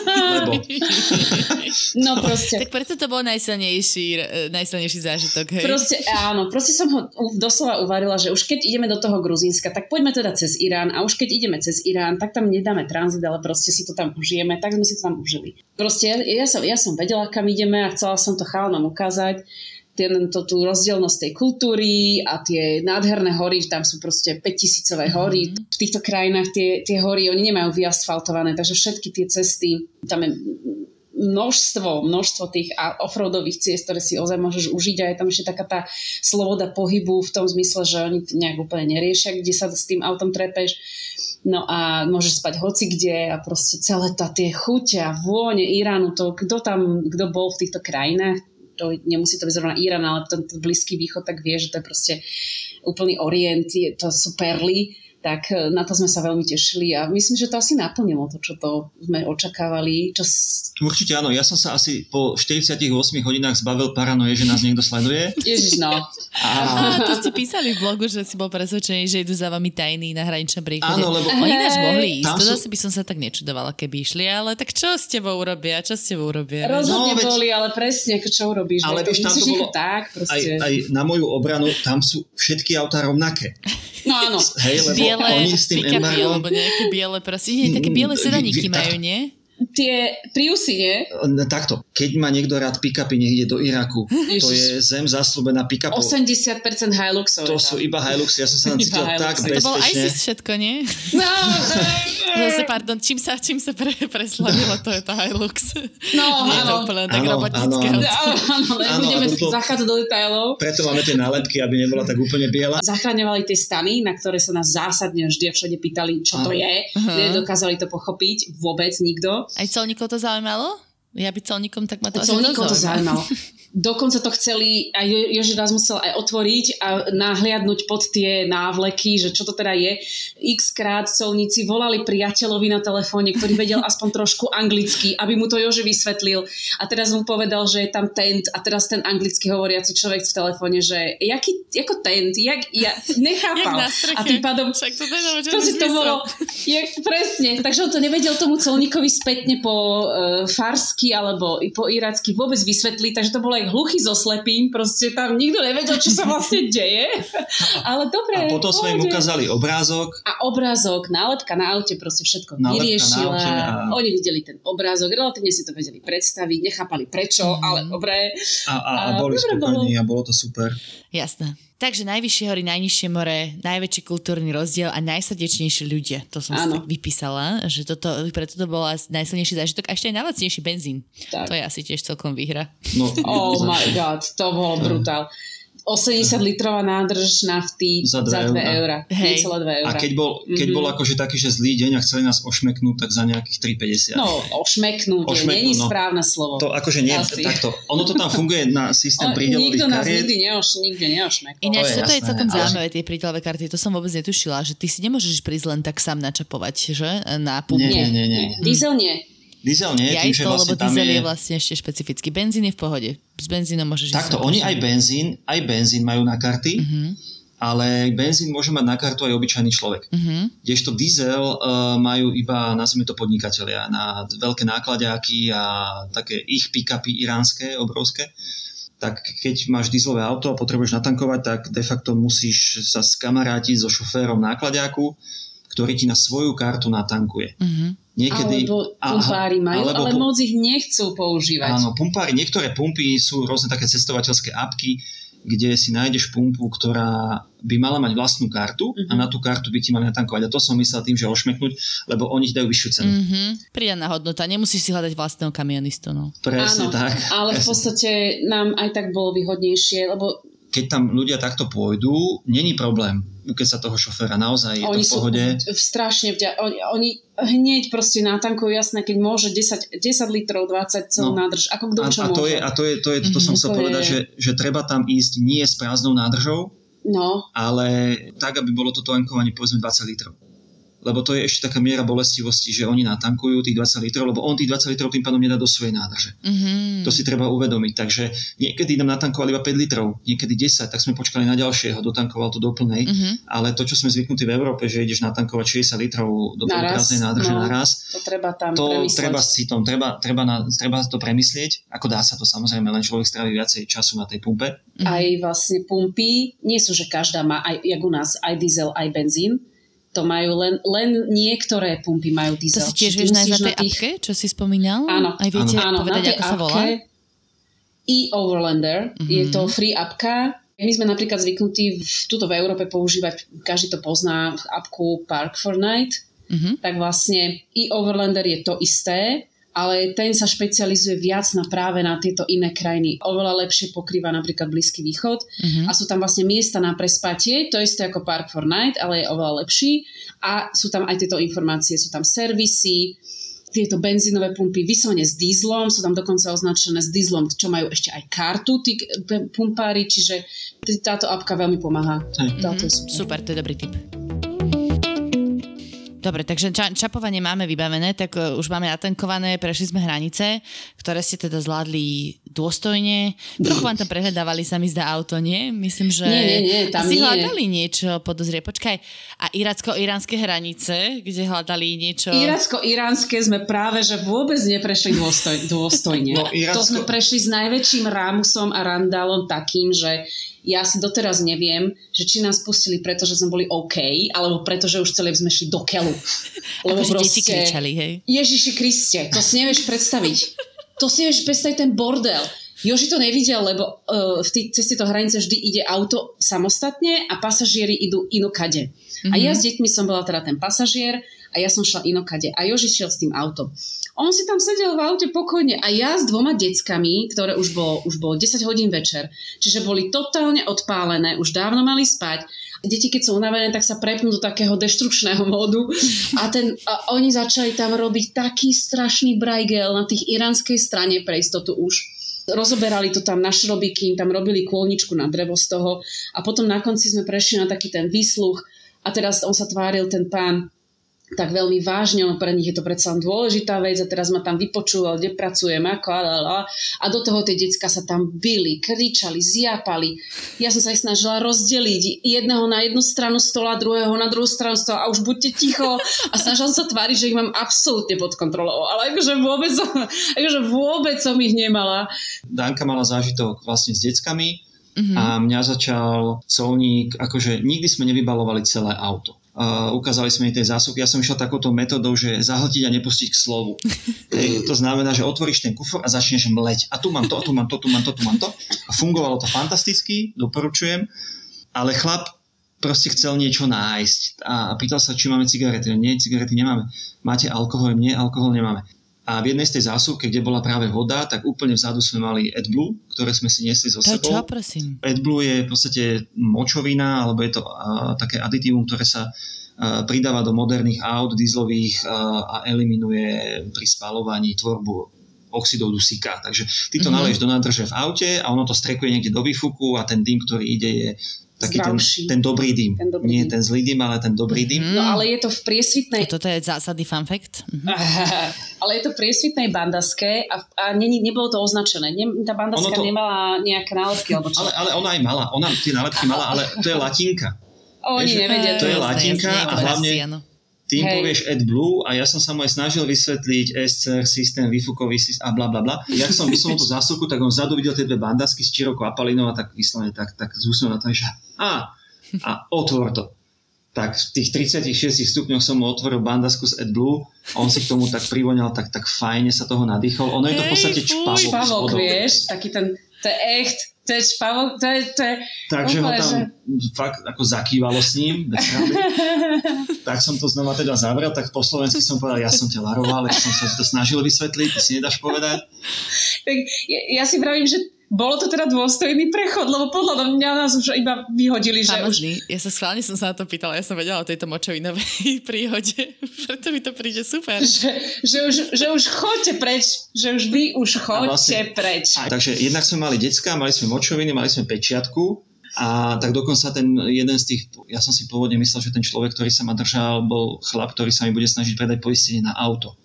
lebo No proste. Tak preto to bol najsilnejší, e, najsilnejší zážitok, hej? Proste áno, proste som ho doslova uvarila, že už keď ideme do toho Gruzínska, tak poďme teda cez Irán a už keď ideme cez Irán, tak tam nedáme tranzit, ale proste si to tam užijeme, tak sme si to tam užili. Proste ja, ja, som, ja som vedela, kam ideme a chcela som to chálnom ukázať ten, to, tú rozdielnosť tej kultúry a tie nádherné hory, tam sú proste 5000 hory. Mm-hmm. V týchto krajinách tie, tie hory, oni nemajú vyasfaltované, takže všetky tie cesty, tam je množstvo, množstvo tých offroadových ciest, ktoré si ozaj môžeš užiť a je tam ešte taká tá sloboda pohybu v tom zmysle, že oni to nejak úplne neriešia, kde sa s tým autom trepeš. No a môžeš spať hoci kde a proste celé tá tie chute a vône Iránu, to kto tam, kto bol v týchto krajinách, to nemusí to byť zrovna Irán, ale ten, ten Blízky východ, tak vie, že to je proste úplný orient, je, to sú perly, tak e, na to sme sa veľmi tešili a myslím, že to asi naplnilo to, čo to sme očakávali. Čo určite áno, ja som sa asi po 48 hodinách zbavil paranoje, že nás niekto sleduje. Ježiš, no. A, to ste písali v blogu, že si bol presvedčený, že idú za vami tajní na hraničnom príchode. áno, lebo Oni Hej. mohli ísť, Tam to sú- zase by som sa tak nečudovala, keby išli, ale tak čo s tebou urobia, čo s tebou urobia? Rozhodne No, veď- boli, ale presne, čo urobíš. Ale vieš, tam to bolo tak, aj, proste. aj na moju obranu, tam sú všetky autá rovnaké. No áno. Hej, lebo biele oni s tým embargom... alebo nejaké biele, proste, nie, také biele Mm, sedaníky vy- vy- majú, nie? Tie Priusy, nie? No, Takto, keď má niekto rád pick-upy, nech ide do Iraku. To Ježiš. je zem zaslúbená pick-upov. 80% Hiluxov. To sú iba Hiluxy, ja som sa tam Iba cítil Hilux. tak To To bol bezpečne. ISIS všetko, nie? No, Zase, pardon, čím sa, čím sa pre, preslavilo to je to Hilux? no Nie je to áno. úplne tak Áno, robotické. áno, áno. Áno, áno, Áno, nebudeme a toto- zachádzať do detailov. Preto máme tie nálepky, aby nebola tak úplne biela. Zachraňovali tie stany, na ktoré sa nás zásadne vždy a všade pýtali, čo to Áno. je. Nedokázali to pochopiť vôbec nikto. Aj colníkov to zaujímalo? Ja byť colníkom, tak ma to Colníkov to zaujímalo. Dokonca to chceli, a Jo- Joži nás musel aj otvoriť a nahliadnúť pod tie návleky, že čo to teda je. X krát colníci volali priateľovi na telefóne, ktorý vedel aspoň trošku anglicky, aby mu to Joži vysvetlil. A teraz mu povedal, že je tam tent a teraz ten anglicky hovoriaci človek v telefóne, že jaký, ako tent, jak, ja Jak nechápal. streche. A tým pádom Však to teda má Proste to bolo, je, presne, takže on to nevedel tomu colníkovi spätne po uh, farsky alebo i po iracky vôbec vysvetliť, takže to bolo aj hluchý so slepým, proste tam nikto nevedel, čo sa vlastne deje, ale dobre. A potom sme im ukázali obrázok. A obrázok, nálepka na aute proste všetko Nálepka na vyriešila. aute a- Oni videli ten obrázok, relatívne si to vedeli predstaviť, nechápali prečo, Mhm. ale dobre. A, a, a A boli spokojní a bolo to super. Jasné. Takže najvyššie hory, najnižšie more, najväčší kultúrny rozdiel a najsrdečnejší ľudia. To som si Áno. tak vypísala, že toto, preto to bol najsilnejší zážitok a ešte aj najlacnejší benzín. Tak. To je asi tiež celkom výhra. No, Oh my god, to bolo brutál. 80 litrová nádrž nafty Za za dve 2 eurá. eurá. Hej. Necelé 2 A keď bol, keď Mhm. bol akože taký, že zlý deň a chceli nás ošmeknúť, tak za nejakých 3,50. No, ošmeknúť, je, Ošmeknúť, není no. správne slovo. To akože nie, Asi. takto. Ono to tam funguje na systém prídelových nikto nás kariet. nikdy, neoš, nikde neošmekol. Ináč, je toto je celkom ale- zaujímavé, tie prídelové karty, to som vôbec netušila, že ty si nemôžeš prísť len tak sám načapovať, že? Na pumpu. Nie, nie, nie, nie. Diesel nie. Diesel nie, Ja tým, že to, vlastne lebo tam diesel je... je vlastne ešte špecifický. Benzín je v pohode. S benzínom môžeš Takto, oni aj benzín, aj benzín majú na karty, Mhm, ale benzín môže mať na kartu aj obyčajný človek. mhm. Kdežto diesel uh, majú iba, nazvime to podnikatelia, na veľké nákladiaky a také ich pick-upy iránske, obrovské. Tak keď máš dieselové auto a potrebuješ natankovať, tak de facto musíš sa skamarátiť so šoférom nákladiaku, ktorý ti na svoju kartu natankuje. Mhm. Niekedy, alebo pumpári majú, alebo, ale moc ich nechcú používať. Áno, pumpári, niektoré pumpy sú rôzne také cestovateľské apky, kde si nájdeš pumpu, ktorá by mala mať vlastnú kartu uh-huh. a mhm. na tú kartu by ti mali natankovať. A to som myslel tým, že ošmeknúť, lebo oni ti dajú vyššiu cenu. Uh-huh. Pridaná hodnota, nemusíš si hľadať vlastného kamionistu. No. Presne Áno, tak. Ale presne. v podstate nám aj tak bolo výhodnejšie, lebo keď tam ľudia takto pôjdu, není problém keď sa toho šoféra naozaj je oni to v pohode. sú v, strašne vďa- oni, oni hneď proste nátankujú jasné, keď môže 10, 10 litrov, 20 celú no. nádrž, ako kto a, čo a to môže. je, a to je, to je, to mm-hmm, som chcel to povedať, je... že, že treba tam ísť nie s prázdnou nádržou, no. ale tak, aby bolo to tankovanie povedzme 20 litrov lebo to je ešte taká miera bolestivosti, že oni natankujú tých 20 litrov, lebo on tých 20 litrov tým pádom nedá do svojej nádrže. Mm-hmm. To si treba uvedomiť. Takže niekedy nám natankovali iba 5 litrov, niekedy 10, tak sme počkali na ďalšieho, dotankoval to do plnej. Mm-hmm. Ale to, čo sme zvyknutí v Európe, že ideš natankovať 60 litrov do prázdnej nádrže no, naraz, to treba tam to premyslieť. treba si tom, treba, treba, na, treba to premyslieť. Ako dá sa to samozrejme, len človek strávi viacej času na tej pumpe. Mm-hmm. Aj vlastne pumpy, nie sú, že každá má, aj, jak u nás, aj diesel, aj benzín to majú len, len niektoré pumpy majú diesel. To si tiež vieš nájsť na tej apke, čo si spomínal? Áno. Aj viete áno, povedať, ako sa volá? E-Overlander. Uh-huh. Je to free apka. My sme napríklad zvyknutí v, tuto v Európe používať, každý to pozná, apku Park for Night. Uh-huh. Tak vlastne e-Overlander je to isté, ale ten sa špecializuje viac na práve na tieto iné krajiny. Oveľa lepšie pokrýva napríklad Blízky východ uh-huh. a sú tam vlastne miesta na prespatie, to isté ako Park for Night, ale je oveľa lepší a sú tam aj tieto informácie, sú tam servisy, tieto benzínové pumpy vyslovene s dízlom, sú tam dokonca označené s dízlom, čo majú ešte aj kartu tí pumpári, čiže táto apka veľmi pomáha. Mm-hmm. super. super, to je dobrý tip. Dobre, takže ča- čapovanie máme vybavené, tak uh, už máme natankované, prešli sme hranice, ktoré ste teda zvládli dôstojne. Trochu vám tam prehľadávali sa mi zdá auto, nie? Myslím, že nie, nie, nie, tam si nie. hľadali niečo podozrie. Počkaj, a iracko-iránske hranice, kde hľadali niečo... Iracko-iránske sme práve, že vôbec neprešli dôstoj, dôstojne. No, Iracko... To sme prešli s najväčším rámusom a randálom takým, že ja si doteraz neviem, že či nás pustili preto, že sme boli OK, alebo preto, že už celé sme šli do keľu. Lebo Ako proste... kričali, hej? Ježiši Kriste, to si nevieš predstaviť. To si nevieš predstaviť ten bordel. Joži to nevidel, lebo uh, v tý, cez tieto hranice vždy ide auto samostatne a pasažieri idú inokade. Mm-hmm. A ja s deťmi som bola teda ten pasažier a ja som šla inokade. A Joži šiel s tým autom. On si tam sedel v aute pokojne a ja s dvoma deckami, ktoré už bolo, už bolo 10 hodín večer, čiže boli totálne odpálené, už dávno mali spať. Deti, keď sú unavené, tak sa prepnú do takého deštrukčného módu. A, ten, a oni začali tam robiť taký strašný brajgel na tých iránskej strane pre istotu už. Rozoberali to tam na šrobiky, tam robili kôlničku na drevo z toho. A potom na konci sme prešli na taký ten výsluch a teraz on sa tváril, ten pán, tak veľmi vážne, no pre nich je to predsa dôležitá vec a teraz ma tam vypočúval, kde pracujem, ako a, a, a do toho tie decka sa tam byli, kričali, zjapali. Ja som sa ich snažila rozdeliť jedného na jednu stranu stola, druhého na druhú stranu stola a už buďte ticho a snažila sa tváriť, že ich mám absolútne pod kontrolou, ale akože vôbec som, akože vôbec som ich nemala. Danka mala zážitok vlastne s deckami, Mm-hmm. A mňa začal colník, akože nikdy sme nevybalovali celé auto uh, ukázali sme jej tie zásuvky. Ja som išiel takouto metodou, že zahltiť a nepustiť k slovu. Hej, to znamená, že otvoríš ten kufor a začneš mleť. A tu mám to, a tu mám to, tu mám to, tu mám to. A fungovalo to fantasticky, doporučujem. Ale chlap proste chcel niečo nájsť a pýtal sa, či máme cigarety. Nie, cigarety nemáme. Máte alkohol? Nie, alkohol nemáme. A v jednej z tej zásuvky, kde bola práve voda, tak úplne vzadu sme mali AdBlue, ktoré sme si nesli zo sebou. Čo, prosím? AdBlue je v podstate močovina, alebo je to uh, také aditívum, ktoré sa uh, pridáva do moderných aut dieselových uh, a eliminuje pri spalovaní tvorbu oxidov dusíka. Takže ty to mm-hmm. naleješ do nádrže v aute a ono to strekuje niekde do výfuku a ten dým, ktorý ide, je taký ten, ten dobrý dým. Ten dobrý Nie dým. ten zlý dým, ale ten dobrý dým. No ale je to v priesvitnej... Toto je zásadný fun fact. Mhm. ale je to v priesvitnej bandaske a, a ne, nebolo to označené. Ne, tá bandaska to... nemala nejaké nálepky. Alebo čo? Ale, ale ona aj mala. Ona tie nálepky mala, ale to je latinka. Oni nevedia. To je latinka a hlavne ty im povieš AdBlue a ja som sa mu aj snažil vysvetliť SCR systém, výfukový systém a bla bla bla. Ja som vysunul tú zásuvku, tak on vzadu videl tie dve bandasky s čirokou apalinou a tak vyslovene tak, tak zúsnul na to, že a, a otvor to. tak v tých 36 stupňoch som mu otvoril bandasku z AdBlue a on si k tomu tak privoňal, tak, tak fajne sa toho nadýchol. Ono je to v podstate čpavok. Čpavok, vieš, taký ten, to je echt, to je čpavok, to je, to je Takže ho tam že... fakt ako zakývalo s ním, tak som to znova teda zavrel, tak po slovensky som povedal, ja som ťa varoval, ja som sa to snažil vysvetliť, ty si nedáš povedať. Tak ja, ja si pravím, že bolo to teda dôstojný prechod, lebo podľa mňa nás už iba vyhodili, že Famozný. už... Ja sa schválne som sa na to pýtala, ja som vedela o tejto močovinovej príhode, preto mi to príde super. Že, že, už, že už chodte preč, že už vy už chodte vlastne, preč. Takže jednak sme mali decka, mali sme močoviny, mali sme pečiatku, a tak dokonca ten jeden z tých, ja som si pôvodne myslel, že ten človek, ktorý sa ma držal, bol chlap, ktorý sa mi bude snažiť predať poistenie na auto.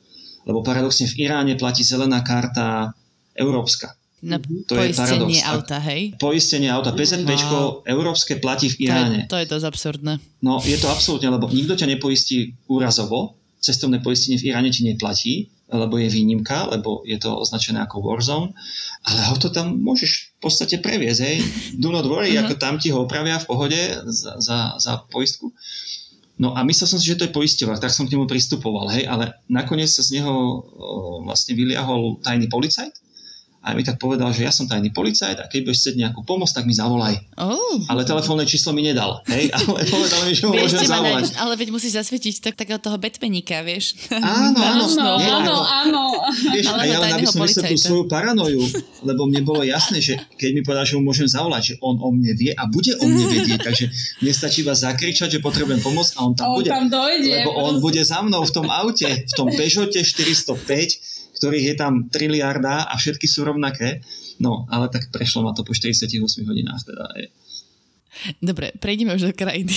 Lebo paradoxne v Iráne platí zelená karta európska. Na to poistenie je auta, hej? Poistenie auta. PZP no. európske platí v Iráne. To je, to je dosť absurdné. No je to absolútne, lebo nikto ťa nepoistí úrazovo, cestovné poistenie v Iráne ti neplatí, lebo je výnimka, lebo je to označené ako Warzone, ale auto tam môžeš v podstate previesť, hej. Do not worry, uh-huh. ako tam ti ho opravia v pohode za, za, za poistku. No a myslel som si, že to je poisťovák, tak som k nemu pristupoval, hej, ale nakoniec sa z neho o, vlastne vyliahol tajný policajt a mi tak povedal, že ja som tajný policajt a keď budeš chcieť nejakú pomoc, tak mi zavolaj. Oh. Ale telefónne číslo mi nedal, hej, ale povedal mi, že ho môžem zavolať. Na, ale veď musíš zasvietiť tak, takého toho Batmanika, vieš. Áno, áno, áno, áno, áno. Vieš, a ja len aby som vysvetlil svoju paranoju, lebo mne bolo jasné, že keď mi povedal, že ho môžem zavolať, že on o mne vie a bude o mne vedieť, takže mne stačí iba zakričať, že potrebujem pomoc a on tam on bude. Tam dojde, lebo on bude za mnou v tom aute, v tom Peugeote 405 ktorých je tam triliarda a všetky sú rovnaké. No, ale tak prešlo ma to po 48 hodinách. Teda. Dobre, prejdeme už do krajiny.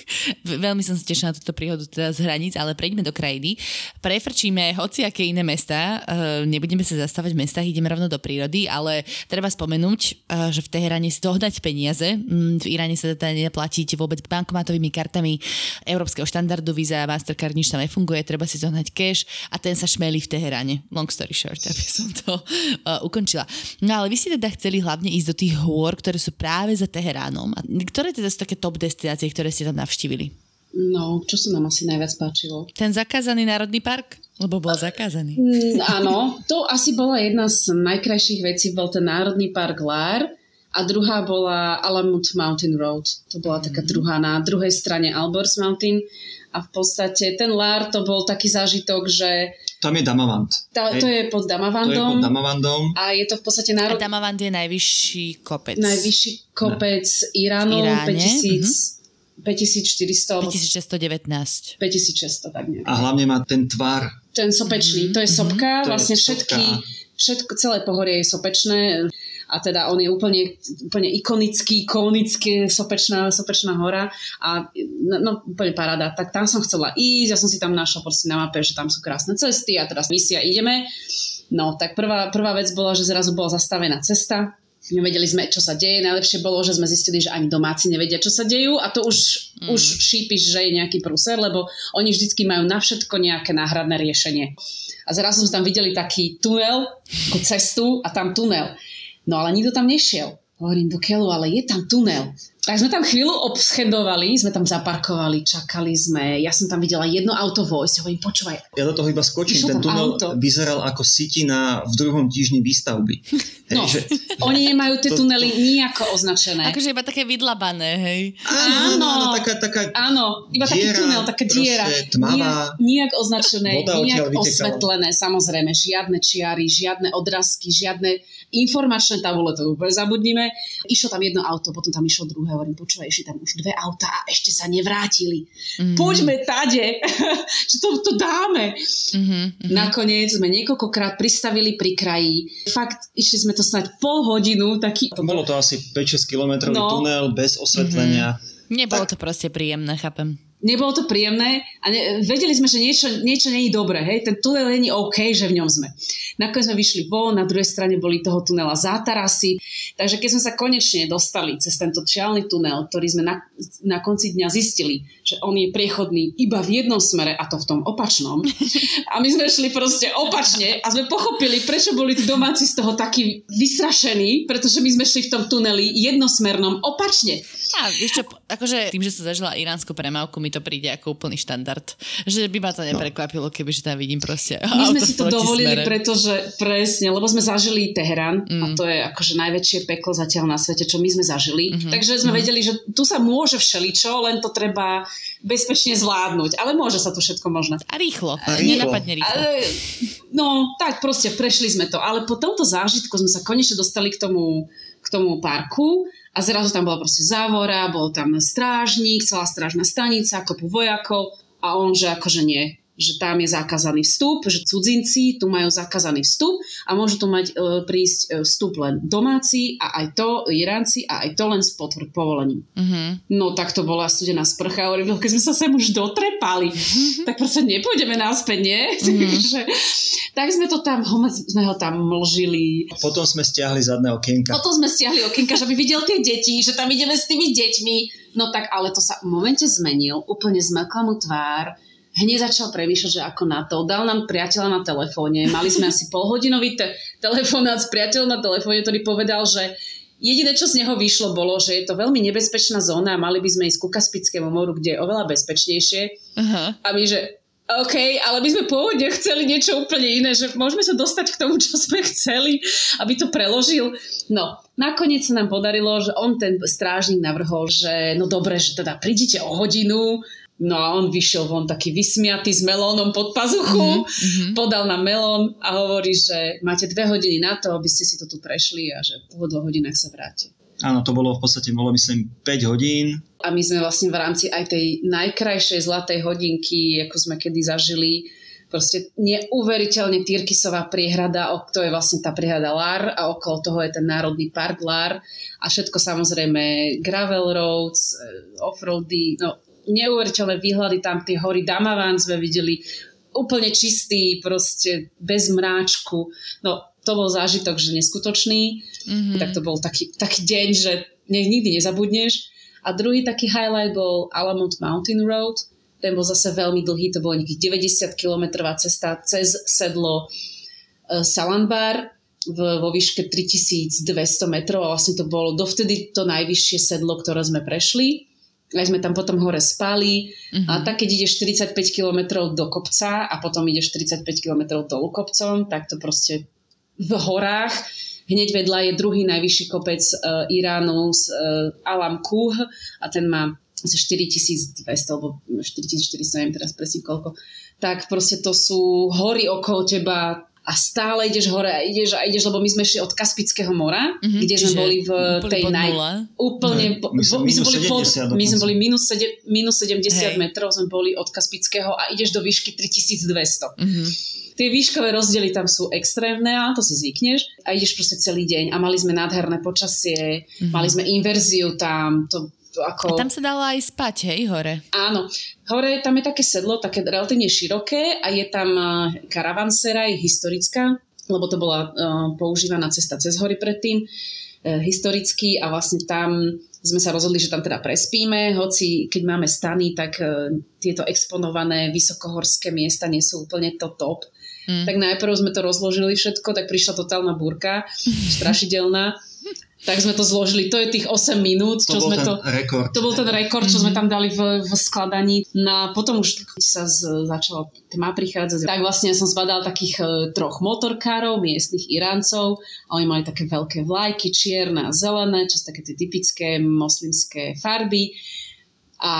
Veľmi som sa tešila na túto príhodu teda z hraníc, ale prejdeme do krajiny. Prefrčíme hociaké iné mesta, uh, nebudeme sa zastávať v mestách, ideme rovno do prírody, ale treba spomenúť, uh, že v Teheráne si dohnať peniaze. Mm, v Iráne sa teda neplatíte vôbec bankomatovými kartami európskeho štandardu Visa, Mastercard nič tam nefunguje, treba si zohnať cash a ten sa šmelí v Teheráne. Long story short, aby som to uh, ukončila. No ale vy ste teda chceli hlavne ísť do tých hôr, ktoré sú práve za Teheránom. A ktoré teda sú také top destinácie, ktoré ste tam navštívili? No, čo sa nám asi najviac páčilo? Ten zakázaný národný park? Lebo bol zakázaný. Mm, áno, to asi bola jedna z najkrajších vecí, bol ten národný park Lár a druhá bola Alamut Mountain Road. To bola taká mhm. druhá na druhej strane Albers Mountain a v podstate ten Lár to bol taký zážitok, že tam je Damavand. Ta, to je pod Damavandom. To je pod Damavandom. A je to v podstate národ... A Damavand je najvyšší kopec. Najvyšší kopec ne. Iránu. V Iráne. 5000, uh-huh. 5400. 5619. 5600, tak nejak. A hlavne má ten tvar. Ten sopečný. Uh-huh. To je sopka. Uh-huh. Vlastne všetky, všetko, celé pohorie je sopečné a teda on je úplne, úplne ikonický, ikonický sopečná, sopečná hora a no, no úplne paráda. Tak tam som chcela ísť, ja som si tam našla proste na mape, že tam sú krásne cesty a teraz misia ideme. No, tak prvá, prvá vec bola, že zrazu bola zastavená cesta, nevedeli sme, čo sa deje. Najlepšie bolo, že sme zistili, že ani domáci nevedia, čo sa dejú a to už, mm. už šípiš, že je nejaký prúser, lebo oni vždycky majú na všetko nejaké náhradné riešenie. A zrazu sme tam videli taký tunel, ako cestu a tam tunel. No ale nikto tam nešiel. Hovorím do keľu, ale je tam tunel. Tak sme tam chvíľu obschedovali, sme tam zaparkovali, čakali sme. Ja som tam videla jedno auto vojsť, hovorím, počúvaj. Ja do toho iba skočím, ten tunel auto. vyzeral ako sitina v druhom týždni výstavby. No, hej, že, oni nemajú tie tunely to, nejako označené. Akože iba také vydlabané, hej. Áno, áno, taká, taká áno iba diera, taký tunel, taká diera. Tmavá. Nijak, nijak označené, nijak osvetlené, samozrejme, žiadne čiary, žiadne odrazky, žiadne informačné tabule, to úplne zabudnime. Išlo tam jedno auto, potom tam išlo druhé hovorím, počúvaj, ešte tam už dve auta a ešte sa nevrátili. Mm-hmm. Poďme tade, že to, to dáme. Mm-hmm. Nakoniec sme niekoľkokrát pristavili pri kraji. Fakt, išli sme to snáď pol hodinu. Taký... Bolo to asi 5-6 kilometrový no. tunel bez osvetlenia. Mm-hmm. Nebolo tak... to proste príjemné, chápem. Nebolo to príjemné, A ne, vedeli sme, že niečo, niečo nie je dobré, hej, ten tunel není OK, že v ňom sme. Nakoniec sme vyšli von, na druhej strane boli toho tunela zátarasy, takže keď sme sa konečne dostali cez tento šialný tunel, ktorý sme na, na konci dňa zistili, že on je priechodný iba v jednom smere a to v tom opačnom. A my sme šli proste opačne a sme pochopili, prečo boli tí domáci z toho takí vystrašení, pretože my sme šli v tom tuneli jednosmernom opačne. A čo, akože tým, že sa zažila iránsku premávku, mi to príde ako úplný štandard. Že by ma to neprekvapilo, keby že tam vidím proste My sme si to dovolili, smere. pretože presne, lebo sme zažili Teherán mm. a to je akože najväčšie peklo zatiaľ na svete, čo my sme zažili. Mm-hmm. Takže sme mm-hmm. vedeli, že tu sa môže všeličo, len to treba bezpečne zvládnuť. Ale môže sa tu všetko možné. A rýchlo. A rýchlo. Nenapadne rýchlo. Ale, no, tak proste prešli sme to. Ale po tomto zážitku sme sa konečne dostali k tomu, k tomu parku a zrazu tam bola proste závora, bol tam strážnik, celá strážna stanica, kopu vojakov a on, že akože nie, že tam je zakázaný vstup, že cudzinci tu majú zakázaný vstup a môžu tu mať e, prísť e, vstup len domáci a aj to Iránci a aj to len s potvr povolením. Mm-hmm. No tak to bola studená sprcha, hovorím, no, keď sme sa sem už dotrepali, mm-hmm. tak proste nepôjdeme náspäť, nie? Mm-hmm. tak sme to tam, sme ho tam mlžili. Potom sme stiahli zadné okienka. Potom sme stiahli okienka, že by videl tie deti, že tam ideme s tými deťmi. No tak ale to sa v momente zmenil, úplne zmekla mu tvár hneď začal premýšľať, že ako na to. Dal nám priateľa na telefóne. Mali sme asi polhodinový te- telefonát s priateľom na telefóne, ktorý povedal, že jediné, čo z neho vyšlo, bolo, že je to veľmi nebezpečná zóna a mali by sme ísť ku Kaspickému moru, kde je oveľa bezpečnejšie. Uh-huh. A my, že OK, ale my sme pôvodne chceli niečo úplne iné, že môžeme sa dostať k tomu, čo sme chceli, aby to preložil. No, nakoniec sa nám podarilo, že on, ten strážnik, navrhol, že no dobre, že teda prídite o hodinu, No a on vyšiel von taký vysmiatý s melónom pod pazuchu, mm-hmm. podal na melón a hovorí, že máte dve hodiny na to, aby ste si to tu prešli a že po dvoch hodinách sa vráti. Áno, to bolo v podstate, bolo myslím 5 hodín. A my sme vlastne v rámci aj tej najkrajšej zlatej hodinky, ako sme kedy zažili, proste neuveriteľne Tyrkisová priehrada, to je vlastne tá priehrada Lár a okolo toho je ten národný park Lár a všetko samozrejme gravel roads, eh, offroady, no neuveriteľné výhľady, tam tie hory Damavan sme videli úplne čistý, proste bez mráčku. No, to bol zážitok, že neskutočný. Mm-hmm. Tak to bol taký, taký deň, že ne, nikdy nezabudneš. A druhý taký highlight bol Alamont Mountain Road. Ten bol zase veľmi dlhý, to bolo nejakých 90 kilometrová cesta cez sedlo uh, Salambar v, vo výške 3200 metrov a vlastne to bolo dovtedy to najvyššie sedlo, ktoré sme prešli aj sme tam potom hore spali uh-huh. a mhm. tak keď ideš 45 km do kopca a potom ideš 45 km dolu kopcom, tak to proste v horách hneď vedľa je druhý najvyšší kopec uh, Iránu z uh, Alam Kuh a ten má asi 4200 alebo 4400, neviem teraz presne koľko. Tak proste to sú hory okolo teba, a stále ideš hore a ideš a ideš, lebo my sme šli od Kaspického mora, mm-hmm, kde sme boli v tej naj... Úplne, no, my, po, my, sme boli pod, my sme boli minus, sede, minus 70 Hej. metrov sme boli od Kaspického a ideš do výšky 3200. Mm-hmm. Tie výškové rozdiely tam sú extrémne, ale to si zvykneš a ideš proste celý deň a mali sme nádherné počasie, mm-hmm. mali sme inverziu tam, to ako... A tam sa dalo aj spať, hej, hore? Áno. Hore tam je také sedlo, také relatívne široké a je tam karavansera, je historická, lebo to bola uh, používaná cesta cez hory predtým, uh, historicky a vlastne tam sme sa rozhodli, že tam teda prespíme, hoci keď máme stany, tak uh, tieto exponované vysokohorské miesta nie sú úplne to top. Mm. Tak najprv sme to rozložili všetko, tak prišla totálna búrka, strašidelná tak sme to zložili. To je tých 8 minút, čo to sme to... Rekord. To bol ten rekord, čo sme mhm. tam dali v, v skladaní. No a potom už sa z, začala tma prichádzať. Tak vlastne som zbadal takých uh, troch motorkárov, miestnych Iráncov. A oni mali také veľké vlajky, čierne a zelené, čo sú také tie typické moslimské farby a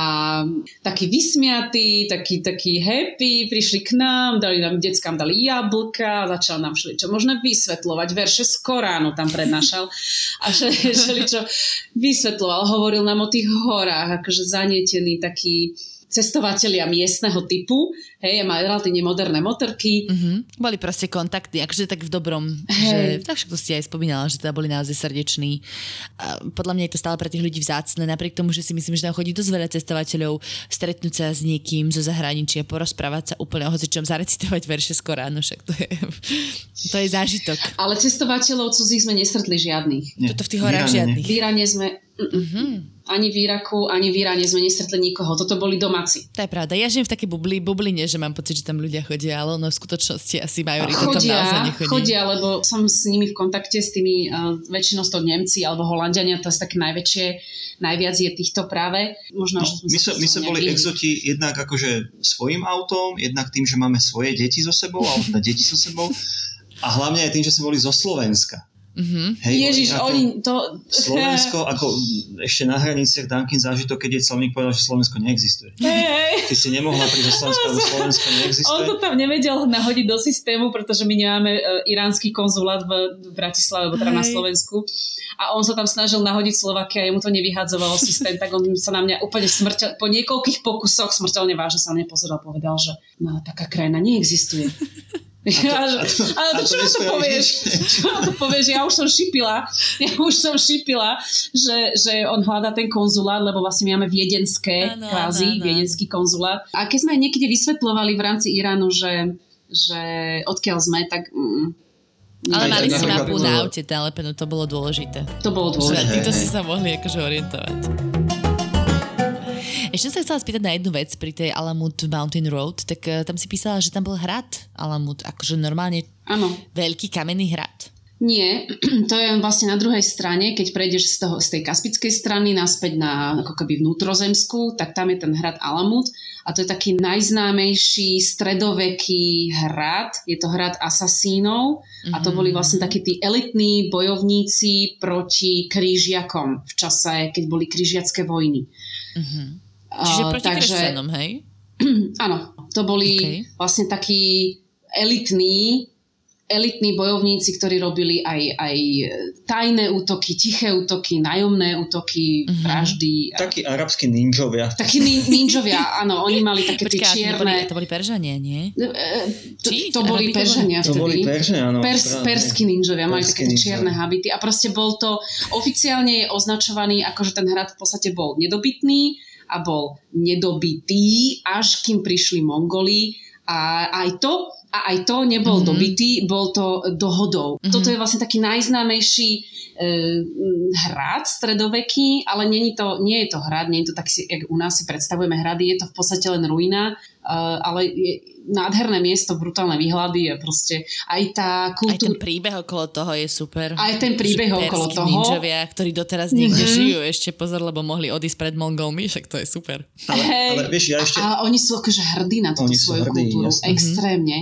taký vysmiatý, taký, taký happy, prišli k nám, dali nám, deckám dali jablka, začal nám šli čo možno vysvetľovať, verše z Koránu tam prednášal. A šeli čo vysvetľoval, hovoril nám o tých horách, akože zanietený taký cestovatelia miestneho typu, hej, majú relatívne moderné motorky. Mm-hmm. Boli proste kontakty, akože tak v dobrom, hey. že, tak to ste aj spomínala, že teda boli naozaj srdeční. A podľa mňa je to stále pre tých ľudí vzácne, napriek tomu, že si myslím, že tam chodí dosť veľa cestovateľov, stretnúť sa s niekým zo zahraničia, porozprávať sa úplne o hocičom, zarecitovať verše skoro, áno, však to je, to je zážitok. Ale cestovateľov cudzích sme nestretli žiadnych. Nie. Toto v tých horách žiadnych. V Iráne sme... Mm-hmm ani v Iraku, ani v Iráne sme nestretli nikoho. Toto boli domáci. To je pravda. Ja žijem v takej bubli, bubline, že mám pocit, že tam ľudia chodia, ale ono v skutočnosti asi majorita chodia, tam naozaj nechodí. Chodia, lebo som s nimi v kontakte, s tými uh, väčšinou to Nemci alebo Holandiania, to je také najväčšie, najviac je týchto práve. Možno, no, že my, sme, my sme boli iný. exoti jednak akože svojim autom, jednak tým, že máme svoje deti so sebou, alebo teda deti so sebou a hlavne aj tým, že sme boli zo Slovenska. Mm-hmm. Hej, Ježiš, ako oni to... Slovensko, ako ešte na hraniciach kým zážitok, keď je celník povedal, že Slovensko neexistuje. Hey. Ty si nemohla prísť do Slovenska, lebo Slovensko neexistuje. On to tam nevedel nahodiť do systému, pretože my nemáme uh, iránsky konzulát v, Bratislave, alebo teda na Slovensku. A on sa tam snažil nahodiť Slovakia, jemu to nevyhadzovalo systém, tak on sa na mňa úplne smrteľ, po niekoľkých pokusoch smrteľne vážne sa na mňa pozeral povedal, že no, taká krajina neexistuje. Ja, ale to, čo na to povieš? Čo na to povieš? Ja už som šipila, ja už som šipila, že, že on hľadá ten konzulát, lebo vlastne my máme viedenské, ano, kvázi, ano, ano. viedenský konzulát. A keď sme aj niekedy vysvetľovali v rámci Iránu, že, že odkiaľ sme, tak... Mm, ale mali si mapu na aute, to bolo dôležité. To bolo dôležité. Že títo si sa mohli akože orientovať. Ešte sa chcela spýtať na jednu vec pri tej Alamut Mountain Road, tak uh, tam si písala, že tam bol hrad Alamut, akože normálne ano. veľký kamenný hrad. Nie, to je vlastne na druhej strane, keď prejdeš z, toho, z tej kaspickej strany naspäť na ako keby vnútrozemskú, tak tam je ten hrad Alamut a to je taký najznámejší stredoveký hrad, je to hrad asasínov mm-hmm. a to boli vlastne takí tí elitní bojovníci proti krížiakom v čase, keď boli krížiacké vojny. Mm-hmm. Čiže proti Takže, kresťanom, hej? Áno, to boli okay. vlastne takí elitní elitní bojovníci, ktorí robili aj, aj tajné útoky, tiché útoky, nájomné útoky, mm-hmm. vraždy. Takí arabskí ninjovia. Takí ninjovia, áno, oni mali také tie čierne... To boli, to boli Peržania, nie? E, to, Či, to boli Peržania vtedy. To boli Peržania, áno. Pers, perskí ninjovia, mali také tie čierne habity a proste bol to, oficiálne je označovaný ako, že ten hrad v podstate bol nedobytný a bol nedobitý, až kým prišli Mongoli a aj to a aj to nebol mm-hmm. dobitý, bol to dohodou. Mm-hmm. Toto je vlastne taký najznámejší e, hrad stredoveký, ale nie je, to, nie je to hrad, nie je to tak, jak u nás si predstavujeme hrady, je to v podstate len ruina, e, ale je nádherné miesto, brutálne výhľady a proste aj tá kultúra... Aj ten príbeh okolo toho je super. Aj ten príbeh okolo toho. ninjovia, ktorí doteraz niekde mm-hmm. žijú ešte pozor, lebo mohli odísť pred Mongolmi, však to je super. Ale, hey. ale vieš, ja ešte... A, a oni sú akože hrdí na túto svoju hrdí, kultúru, jasne. extrémne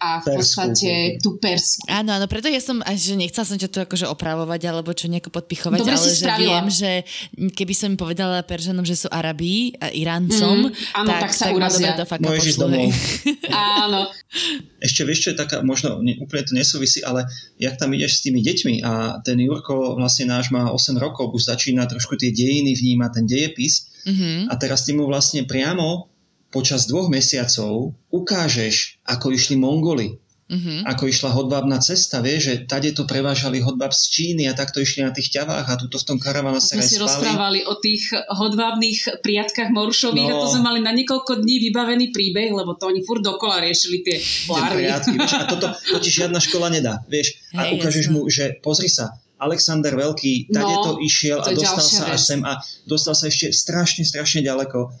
a v podstate tú persku. Áno, áno, preto ja som, že nechcela som ťa tu akože opravovať alebo čo nejako podpichovať, Dobre ale že spravila. viem, že keby som mi povedala Peržanom, že sú Arabí a Iráncom, mm, áno, tak, tak sa tak urazia. do fakt Môžeš domov. áno. Ešte vieš, čo je taká, možno úplne to nesúvisí, ale jak tam ideš s tými deťmi a ten Jurko, vlastne náš má 8 rokov, už začína trošku tie dejiny vnímať, ten dejepis mm-hmm. a teraz ty mu vlastne priamo počas dvoch mesiacov ukážeš, ako išli Mongoli, uh-huh. ako išla hodvábna cesta, vieš, že tade to prevážali hodváb z Číny a takto išli na tých ťavách a tuto v tom karavana sa aj si spali. rozprávali o tých hodvábnych priatkách Morušových no. a to sme mali na niekoľko dní vybavený príbeh, lebo to oni furt dokola riešili tie vieš, a toto, to ti žiadna škola nedá, vieš. A Hej, ukážeš jasno. mu, že pozri sa, Alexander Veľký, tade no, to išiel a dostal sa až sem a dostal sa ešte strašne, strašne ďaleko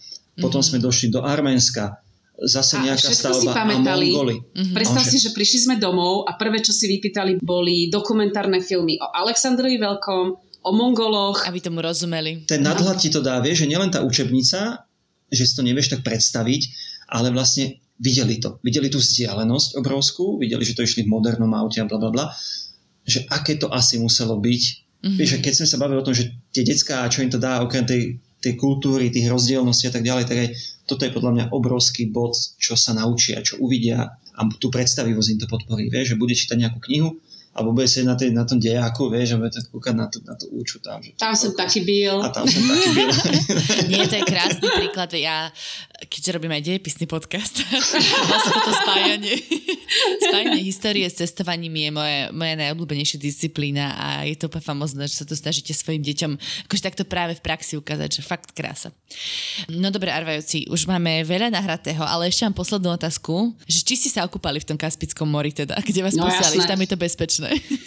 potom sme došli do Arménska, zase a nejaká stavba a Mongoly. Mm-hmm. Predstav si, že prišli sme domov a prvé, čo si vypýtali, boli dokumentárne filmy o Alexandrovi Veľkom, o Mongoloch. Aby tomu rozumeli. Ten nadhľad ti to dá, vieš, že nielen tá učebnica, že si to nevieš tak predstaviť, ale vlastne videli to. Videli tú vzdialenosť obrovskú, videli, že to išli v modernom aute a bla bla bla, že aké to asi muselo byť. Mm-hmm. Vieš, keď sme sa bavili o tom, že tie decká, čo im to dá, okrem tej tej kultúry, tých rozdielností a tak ďalej, tak aj toto je podľa mňa obrovský bod, čo sa naučia, čo uvidia a tú predstavivosť im to podporí. Vieš, že bude čítať nejakú knihu alebo bude sedieť na, tej, na tom dejaku, vieš, a bude tak kúkať na, tú, na tú úču tam. Že tam som taký byl. A tam som taký byl. Nie, to je krásny príklad. Ja, keďže robím aj dejepisný podcast, vlastne toto spájanie, spájanie histórie s cestovaním je moje, moja najobľúbenejšia disciplína a je to úplne famozné, že sa to snažíte svojim deťom akože takto práve v praxi ukázať, že fakt krása. No dobre, Arvajúci, už máme veľa nahratého, ale ešte mám poslednú otázku, že či ste sa okúpali v tom Kaspickom mori teda, kde vás no, posiali, tam je to bezpečné.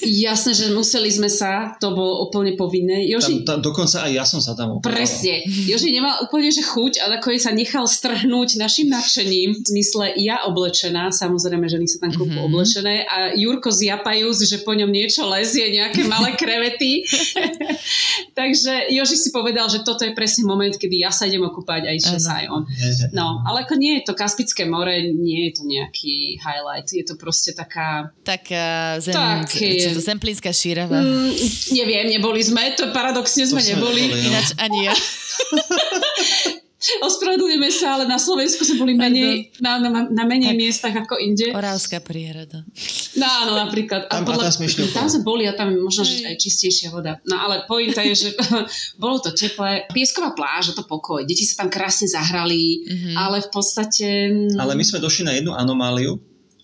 Jasné, že museli sme sa, to bolo úplne povinné. Joži... Tam, tam dokonca aj ja som sa tam okúpala. Presne. Joži nemal úplne že chuť, ale ako sa nechal strhnúť našim nadšením. V zmysle ja oblečená, samozrejme, ženy sa tam kúpu mm-hmm. oblečené a Jurko zjapajúc, že po ňom niečo lezie, nejaké malé krevety. Takže Joži si povedal, že toto je presne moment, kedy ja sa idem okúpať a išiel sa aj on. No, ale ako nie je to Kaspické more, nie je to nejaký highlight, je to proste taká... Taká zem, Také... to Zemplínska šírava. Mm, neviem, neboli sme, to paradoxne sme, sme neboli. neboli no. Ináč ani ja. Ospravedlňujeme sa, ale na Slovensku sme boli menej, na, na, na menej tak, miestach ako inde. Orávská príroda. No áno, napríklad. Tam, a podľa, a tam, sme tam sme boli a tam je možno že aj čistejšia voda. No ale pointa je, že bolo to teplé. Piesková pláž, to pokoj. Deti sa tam krásne zahrali, mm-hmm. ale v podstate... Ale my sme došli na jednu anomáliu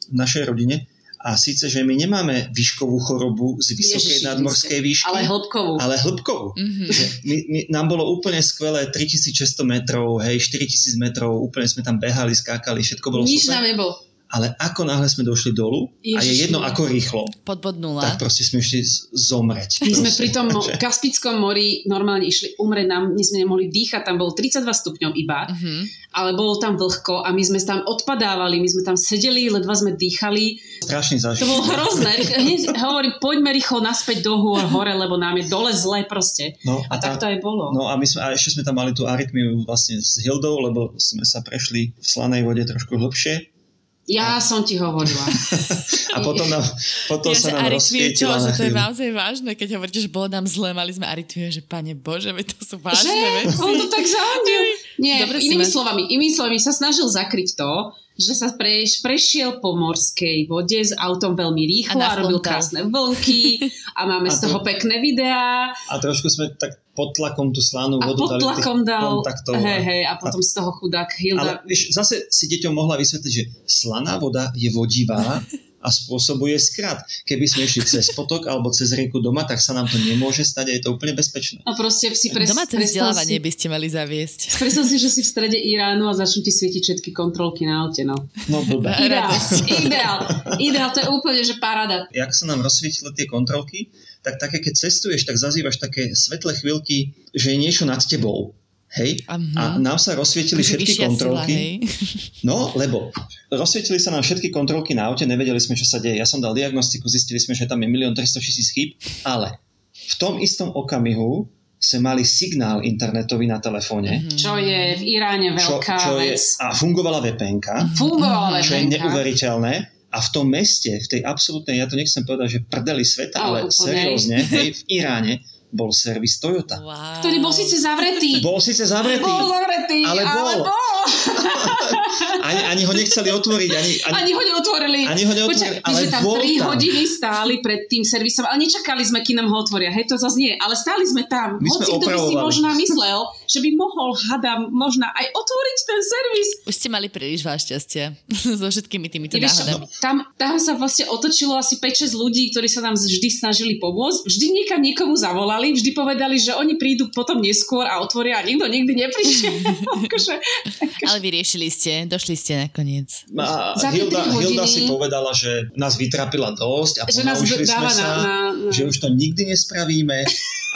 v našej rodine, a síce, že my nemáme výškovú chorobu z vysokej Ježiši, nadmorskej výšky. Ale hĺbkovú. Ale hĺbkovú. Mm-hmm. My, my, nám bolo úplne skvelé 3600 metrov, hej, 4000 metrov, úplne sme tam behali, skákali, všetko bolo Nič super. nám nebolo ale ako náhle sme došli dolu Ježiši, a je jedno ako rýchlo, pod bod nula. tak proste sme išli zomreť. My proste. sme pri tom Kaspickom mori normálne išli umrieť, nám, my sme nemohli dýchať, tam bolo 32 stupňov iba, uh-huh. ale bolo tam vlhko a my sme tam odpadávali, my sme tam sedeli, ledva sme dýchali. Strašný zážitok. To bolo hrozné. hovorím, poďme rýchlo naspäť do hôr, hore, lebo nám je dole zle proste. No, a, a tá, tak to aj bolo. No a, my sme, a ešte sme tam mali tú arytmiu vlastne s Hildou, lebo sme sa prešli v slanej vode trošku hlbšie ja som ti hovorila. a potom, nám, potom ja, sa nám rozsvietila. Že to je naozaj vážne, keď hovoríte, že bolo nám zle, mali sme arytmiu, že pane Bože, to sú vážne že? veci. On to tak zahondil. Nie, Dobre inými slovami, inými slovami sa snažil zakryť to, že sa preš, prešiel po morskej vode s autom veľmi rýchlo a, a robil krásne vlnky a máme a z toho to, pekné videá. A trošku sme tak pod tlakom tú slanú vodu a pod tlakom dal, hej, hej, a potom a, z toho chudák Hilda. Ale vieš, zase si deťom mohla vysvetliť, že slaná voda je vodivá a spôsobuje skrat. Keby sme išli cez potok alebo cez rieku doma, tak sa nám to nemôže stať a je to úplne bezpečné. A proste si pres, Domáce vzdelávanie si, by ste mali zaviesť. Predstav si, že si v strede Iránu a začnú ti svietiť všetky kontrolky na aute, no. No. Ideál, ideál, ideál, to je úplne, že paráda. Jak sa nám rozsvietili tie kontrolky, tak také, keď cestuješ, tak zazývaš také svetlé chvíľky, že je niečo nad tebou. Hej? Uh-huh. A nám sa rozsvietili všetky kontrolky. Sila, no, lebo rozsvietili sa nám všetky kontrolky na aute, nevedeli sme, čo sa deje. Ja som dal diagnostiku, zistili sme, že tam je 1 300 000 chýb, ale v tom istom okamihu sme mali signál internetový na telefóne. Mm-hmm. Čo je v Iráne veľká čo, čo vec. Je, a fungovala vpn Fungovala VPN. Čo je neuveriteľné. A v tom meste, v tej absolútnej, ja to nechcem povedať, že prdeli sveta, ale, ale seriózne, hej, v Iráne bol servis Toyota. Wow. Ktorý bol síce zavretý. Bol síce zavretý. Bol zavretý, ale bol. Ale bol. ani, ani ho nechceli otvoriť. Ani, ani, ani ho neotvorili. Ani ho neotvorili, Počkaj, ale my sme tam 3 hodiny stáli pred tým servisom, ale nečakali sme, kým nám ho otvoria. Hej, to zase nie. Ale stáli sme tam. My Hoci kto by si možno myslel, že by mohol, hadam, možno aj otvoriť ten servis. Už ste mali príliš veľa šťastia so všetkými týmito náhodami. Tam, tam sa vlastne otočilo asi 5-6 ľudí, ktorí sa nám vždy snažili pomôcť. Vždy niekam niekomu zavolali, vždy povedali, že oni prídu potom neskôr a otvoria a nikto nikdy neprišiel. akože, akože... Ale vyriešili ste, došli ste nakoniec. A Hilda, Hilda si povedala, že nás vytrapila dosť a že nás sme sa, na, na, na... že už to nikdy nespravíme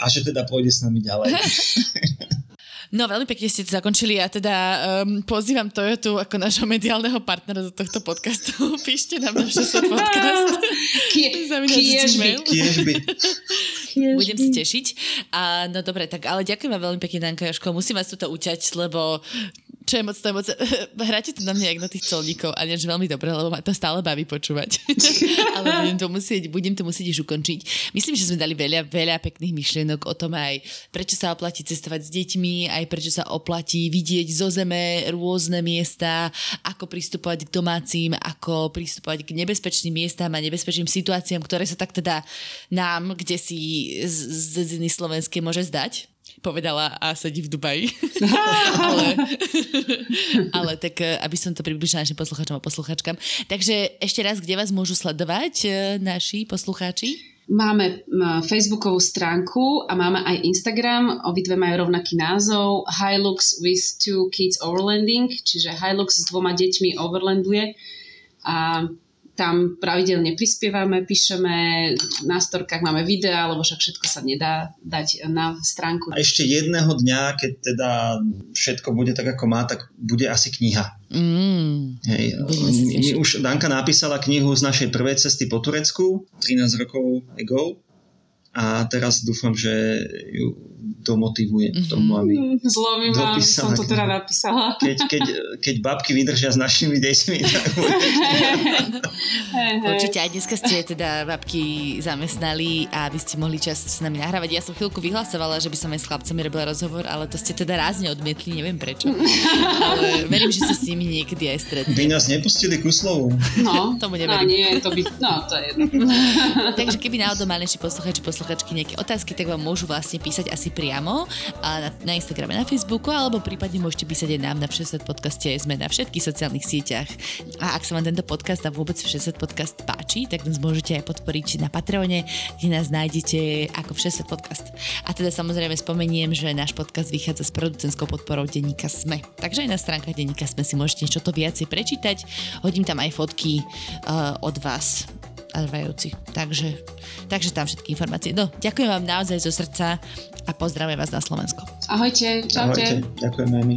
a že teda pôjde s nami ďalej. No veľmi pekne ste to zakončili a teda um, pozývam Toyotu ako nášho mediálneho partnera do tohto podcastu. Píšte nám na všetko podcast. Kiežby. Budem si tešiť. A, no dobre, tak ale ďakujem vám veľmi pekne, Danka Joško. Musím vás tuto uťať, lebo Čo je moc, to je moc, hráte to na mňa jak na tých colníkov a než veľmi dobre, lebo ma to stále baví počúvať. Ale budem to, musieť, budem to musieť už ukončiť. Myslím, že sme dali veľa, veľa pekných myšlienok o tom aj, prečo sa oplatí cestovať s deťmi, aj prečo sa oplatí vidieť zo zeme rôzne miesta, ako pristupovať k domácim, ako pristupovať k nebezpečným miestam a nebezpečným situáciám, ktoré sa tak teda nám, kde si z, z, z slovenské môže zdať povedala a sedí v Dubaji. ale, ale tak, eh, aby som to približila našim poslucháčom a poslucháčkam. Takže ešte raz, kde vás môžu sledovať eh, naši poslucháči? Máme Facebookovú stránku a máme aj Instagram. Obidve majú rovnaký názov Hilux with two kids overlanding, čiže Hilux s dvoma deťmi overlanduje. A tam pravidelne prispievame, píšeme, na storkách máme videá, lebo však všetko sa nedá dať na stránku. A ešte jedného dňa, keď teda všetko bude tak, ako má, tak bude asi kniha. Mm, Hej, my, už Danka napísala knihu z našej prvej cesty po Turecku, 13 rokov ago. A teraz dúfam, že ju domotivuje k tomu, aby mm-hmm. Zlomím vám, som to teda napísala. Keď, keď, keď babky vydržia s našimi deťmi, tak Určite aj dneska ste teda babky zamestnali a aby ste mohli čas s nami nahrávať. Ja som chvíľku vyhlasovala, že by som aj s chlapcami robila rozhovor, ale to ste teda rázne odmietli, neviem prečo. ale verím, že sa s nimi niekedy aj stretli. Vy nás nepustili ku slovu. No, tomu neverím. No, nie, to by, no, to je Takže keby náhodou mali naši posluchači, posluchačky nejaké otázky, tak vám môžu vlastne písať asi priamo priamo na, na Instagrame, na Facebooku, alebo prípadne môžete písať aj nám na Všeset podcaste. Sme na všetkých sociálnych sieťach. A ak sa vám tento podcast a vôbec Všeset podcast páči, tak nás môžete aj podporiť na Patreone, kde nás nájdete ako Všeset podcast. A teda samozrejme spomeniem, že náš podcast vychádza s producentskou podporou denníka SME. Takže aj na stránkach denníka SME si môžete niečo to viacej prečítať. Hodím tam aj fotky uh, od vás trvajúci. Takže, takže tam všetky informácie. No, ďakujem vám naozaj zo srdca a pozdravujem vás na Slovensko. Ahojte, čaute. Ahojte, ďakujeme aj my.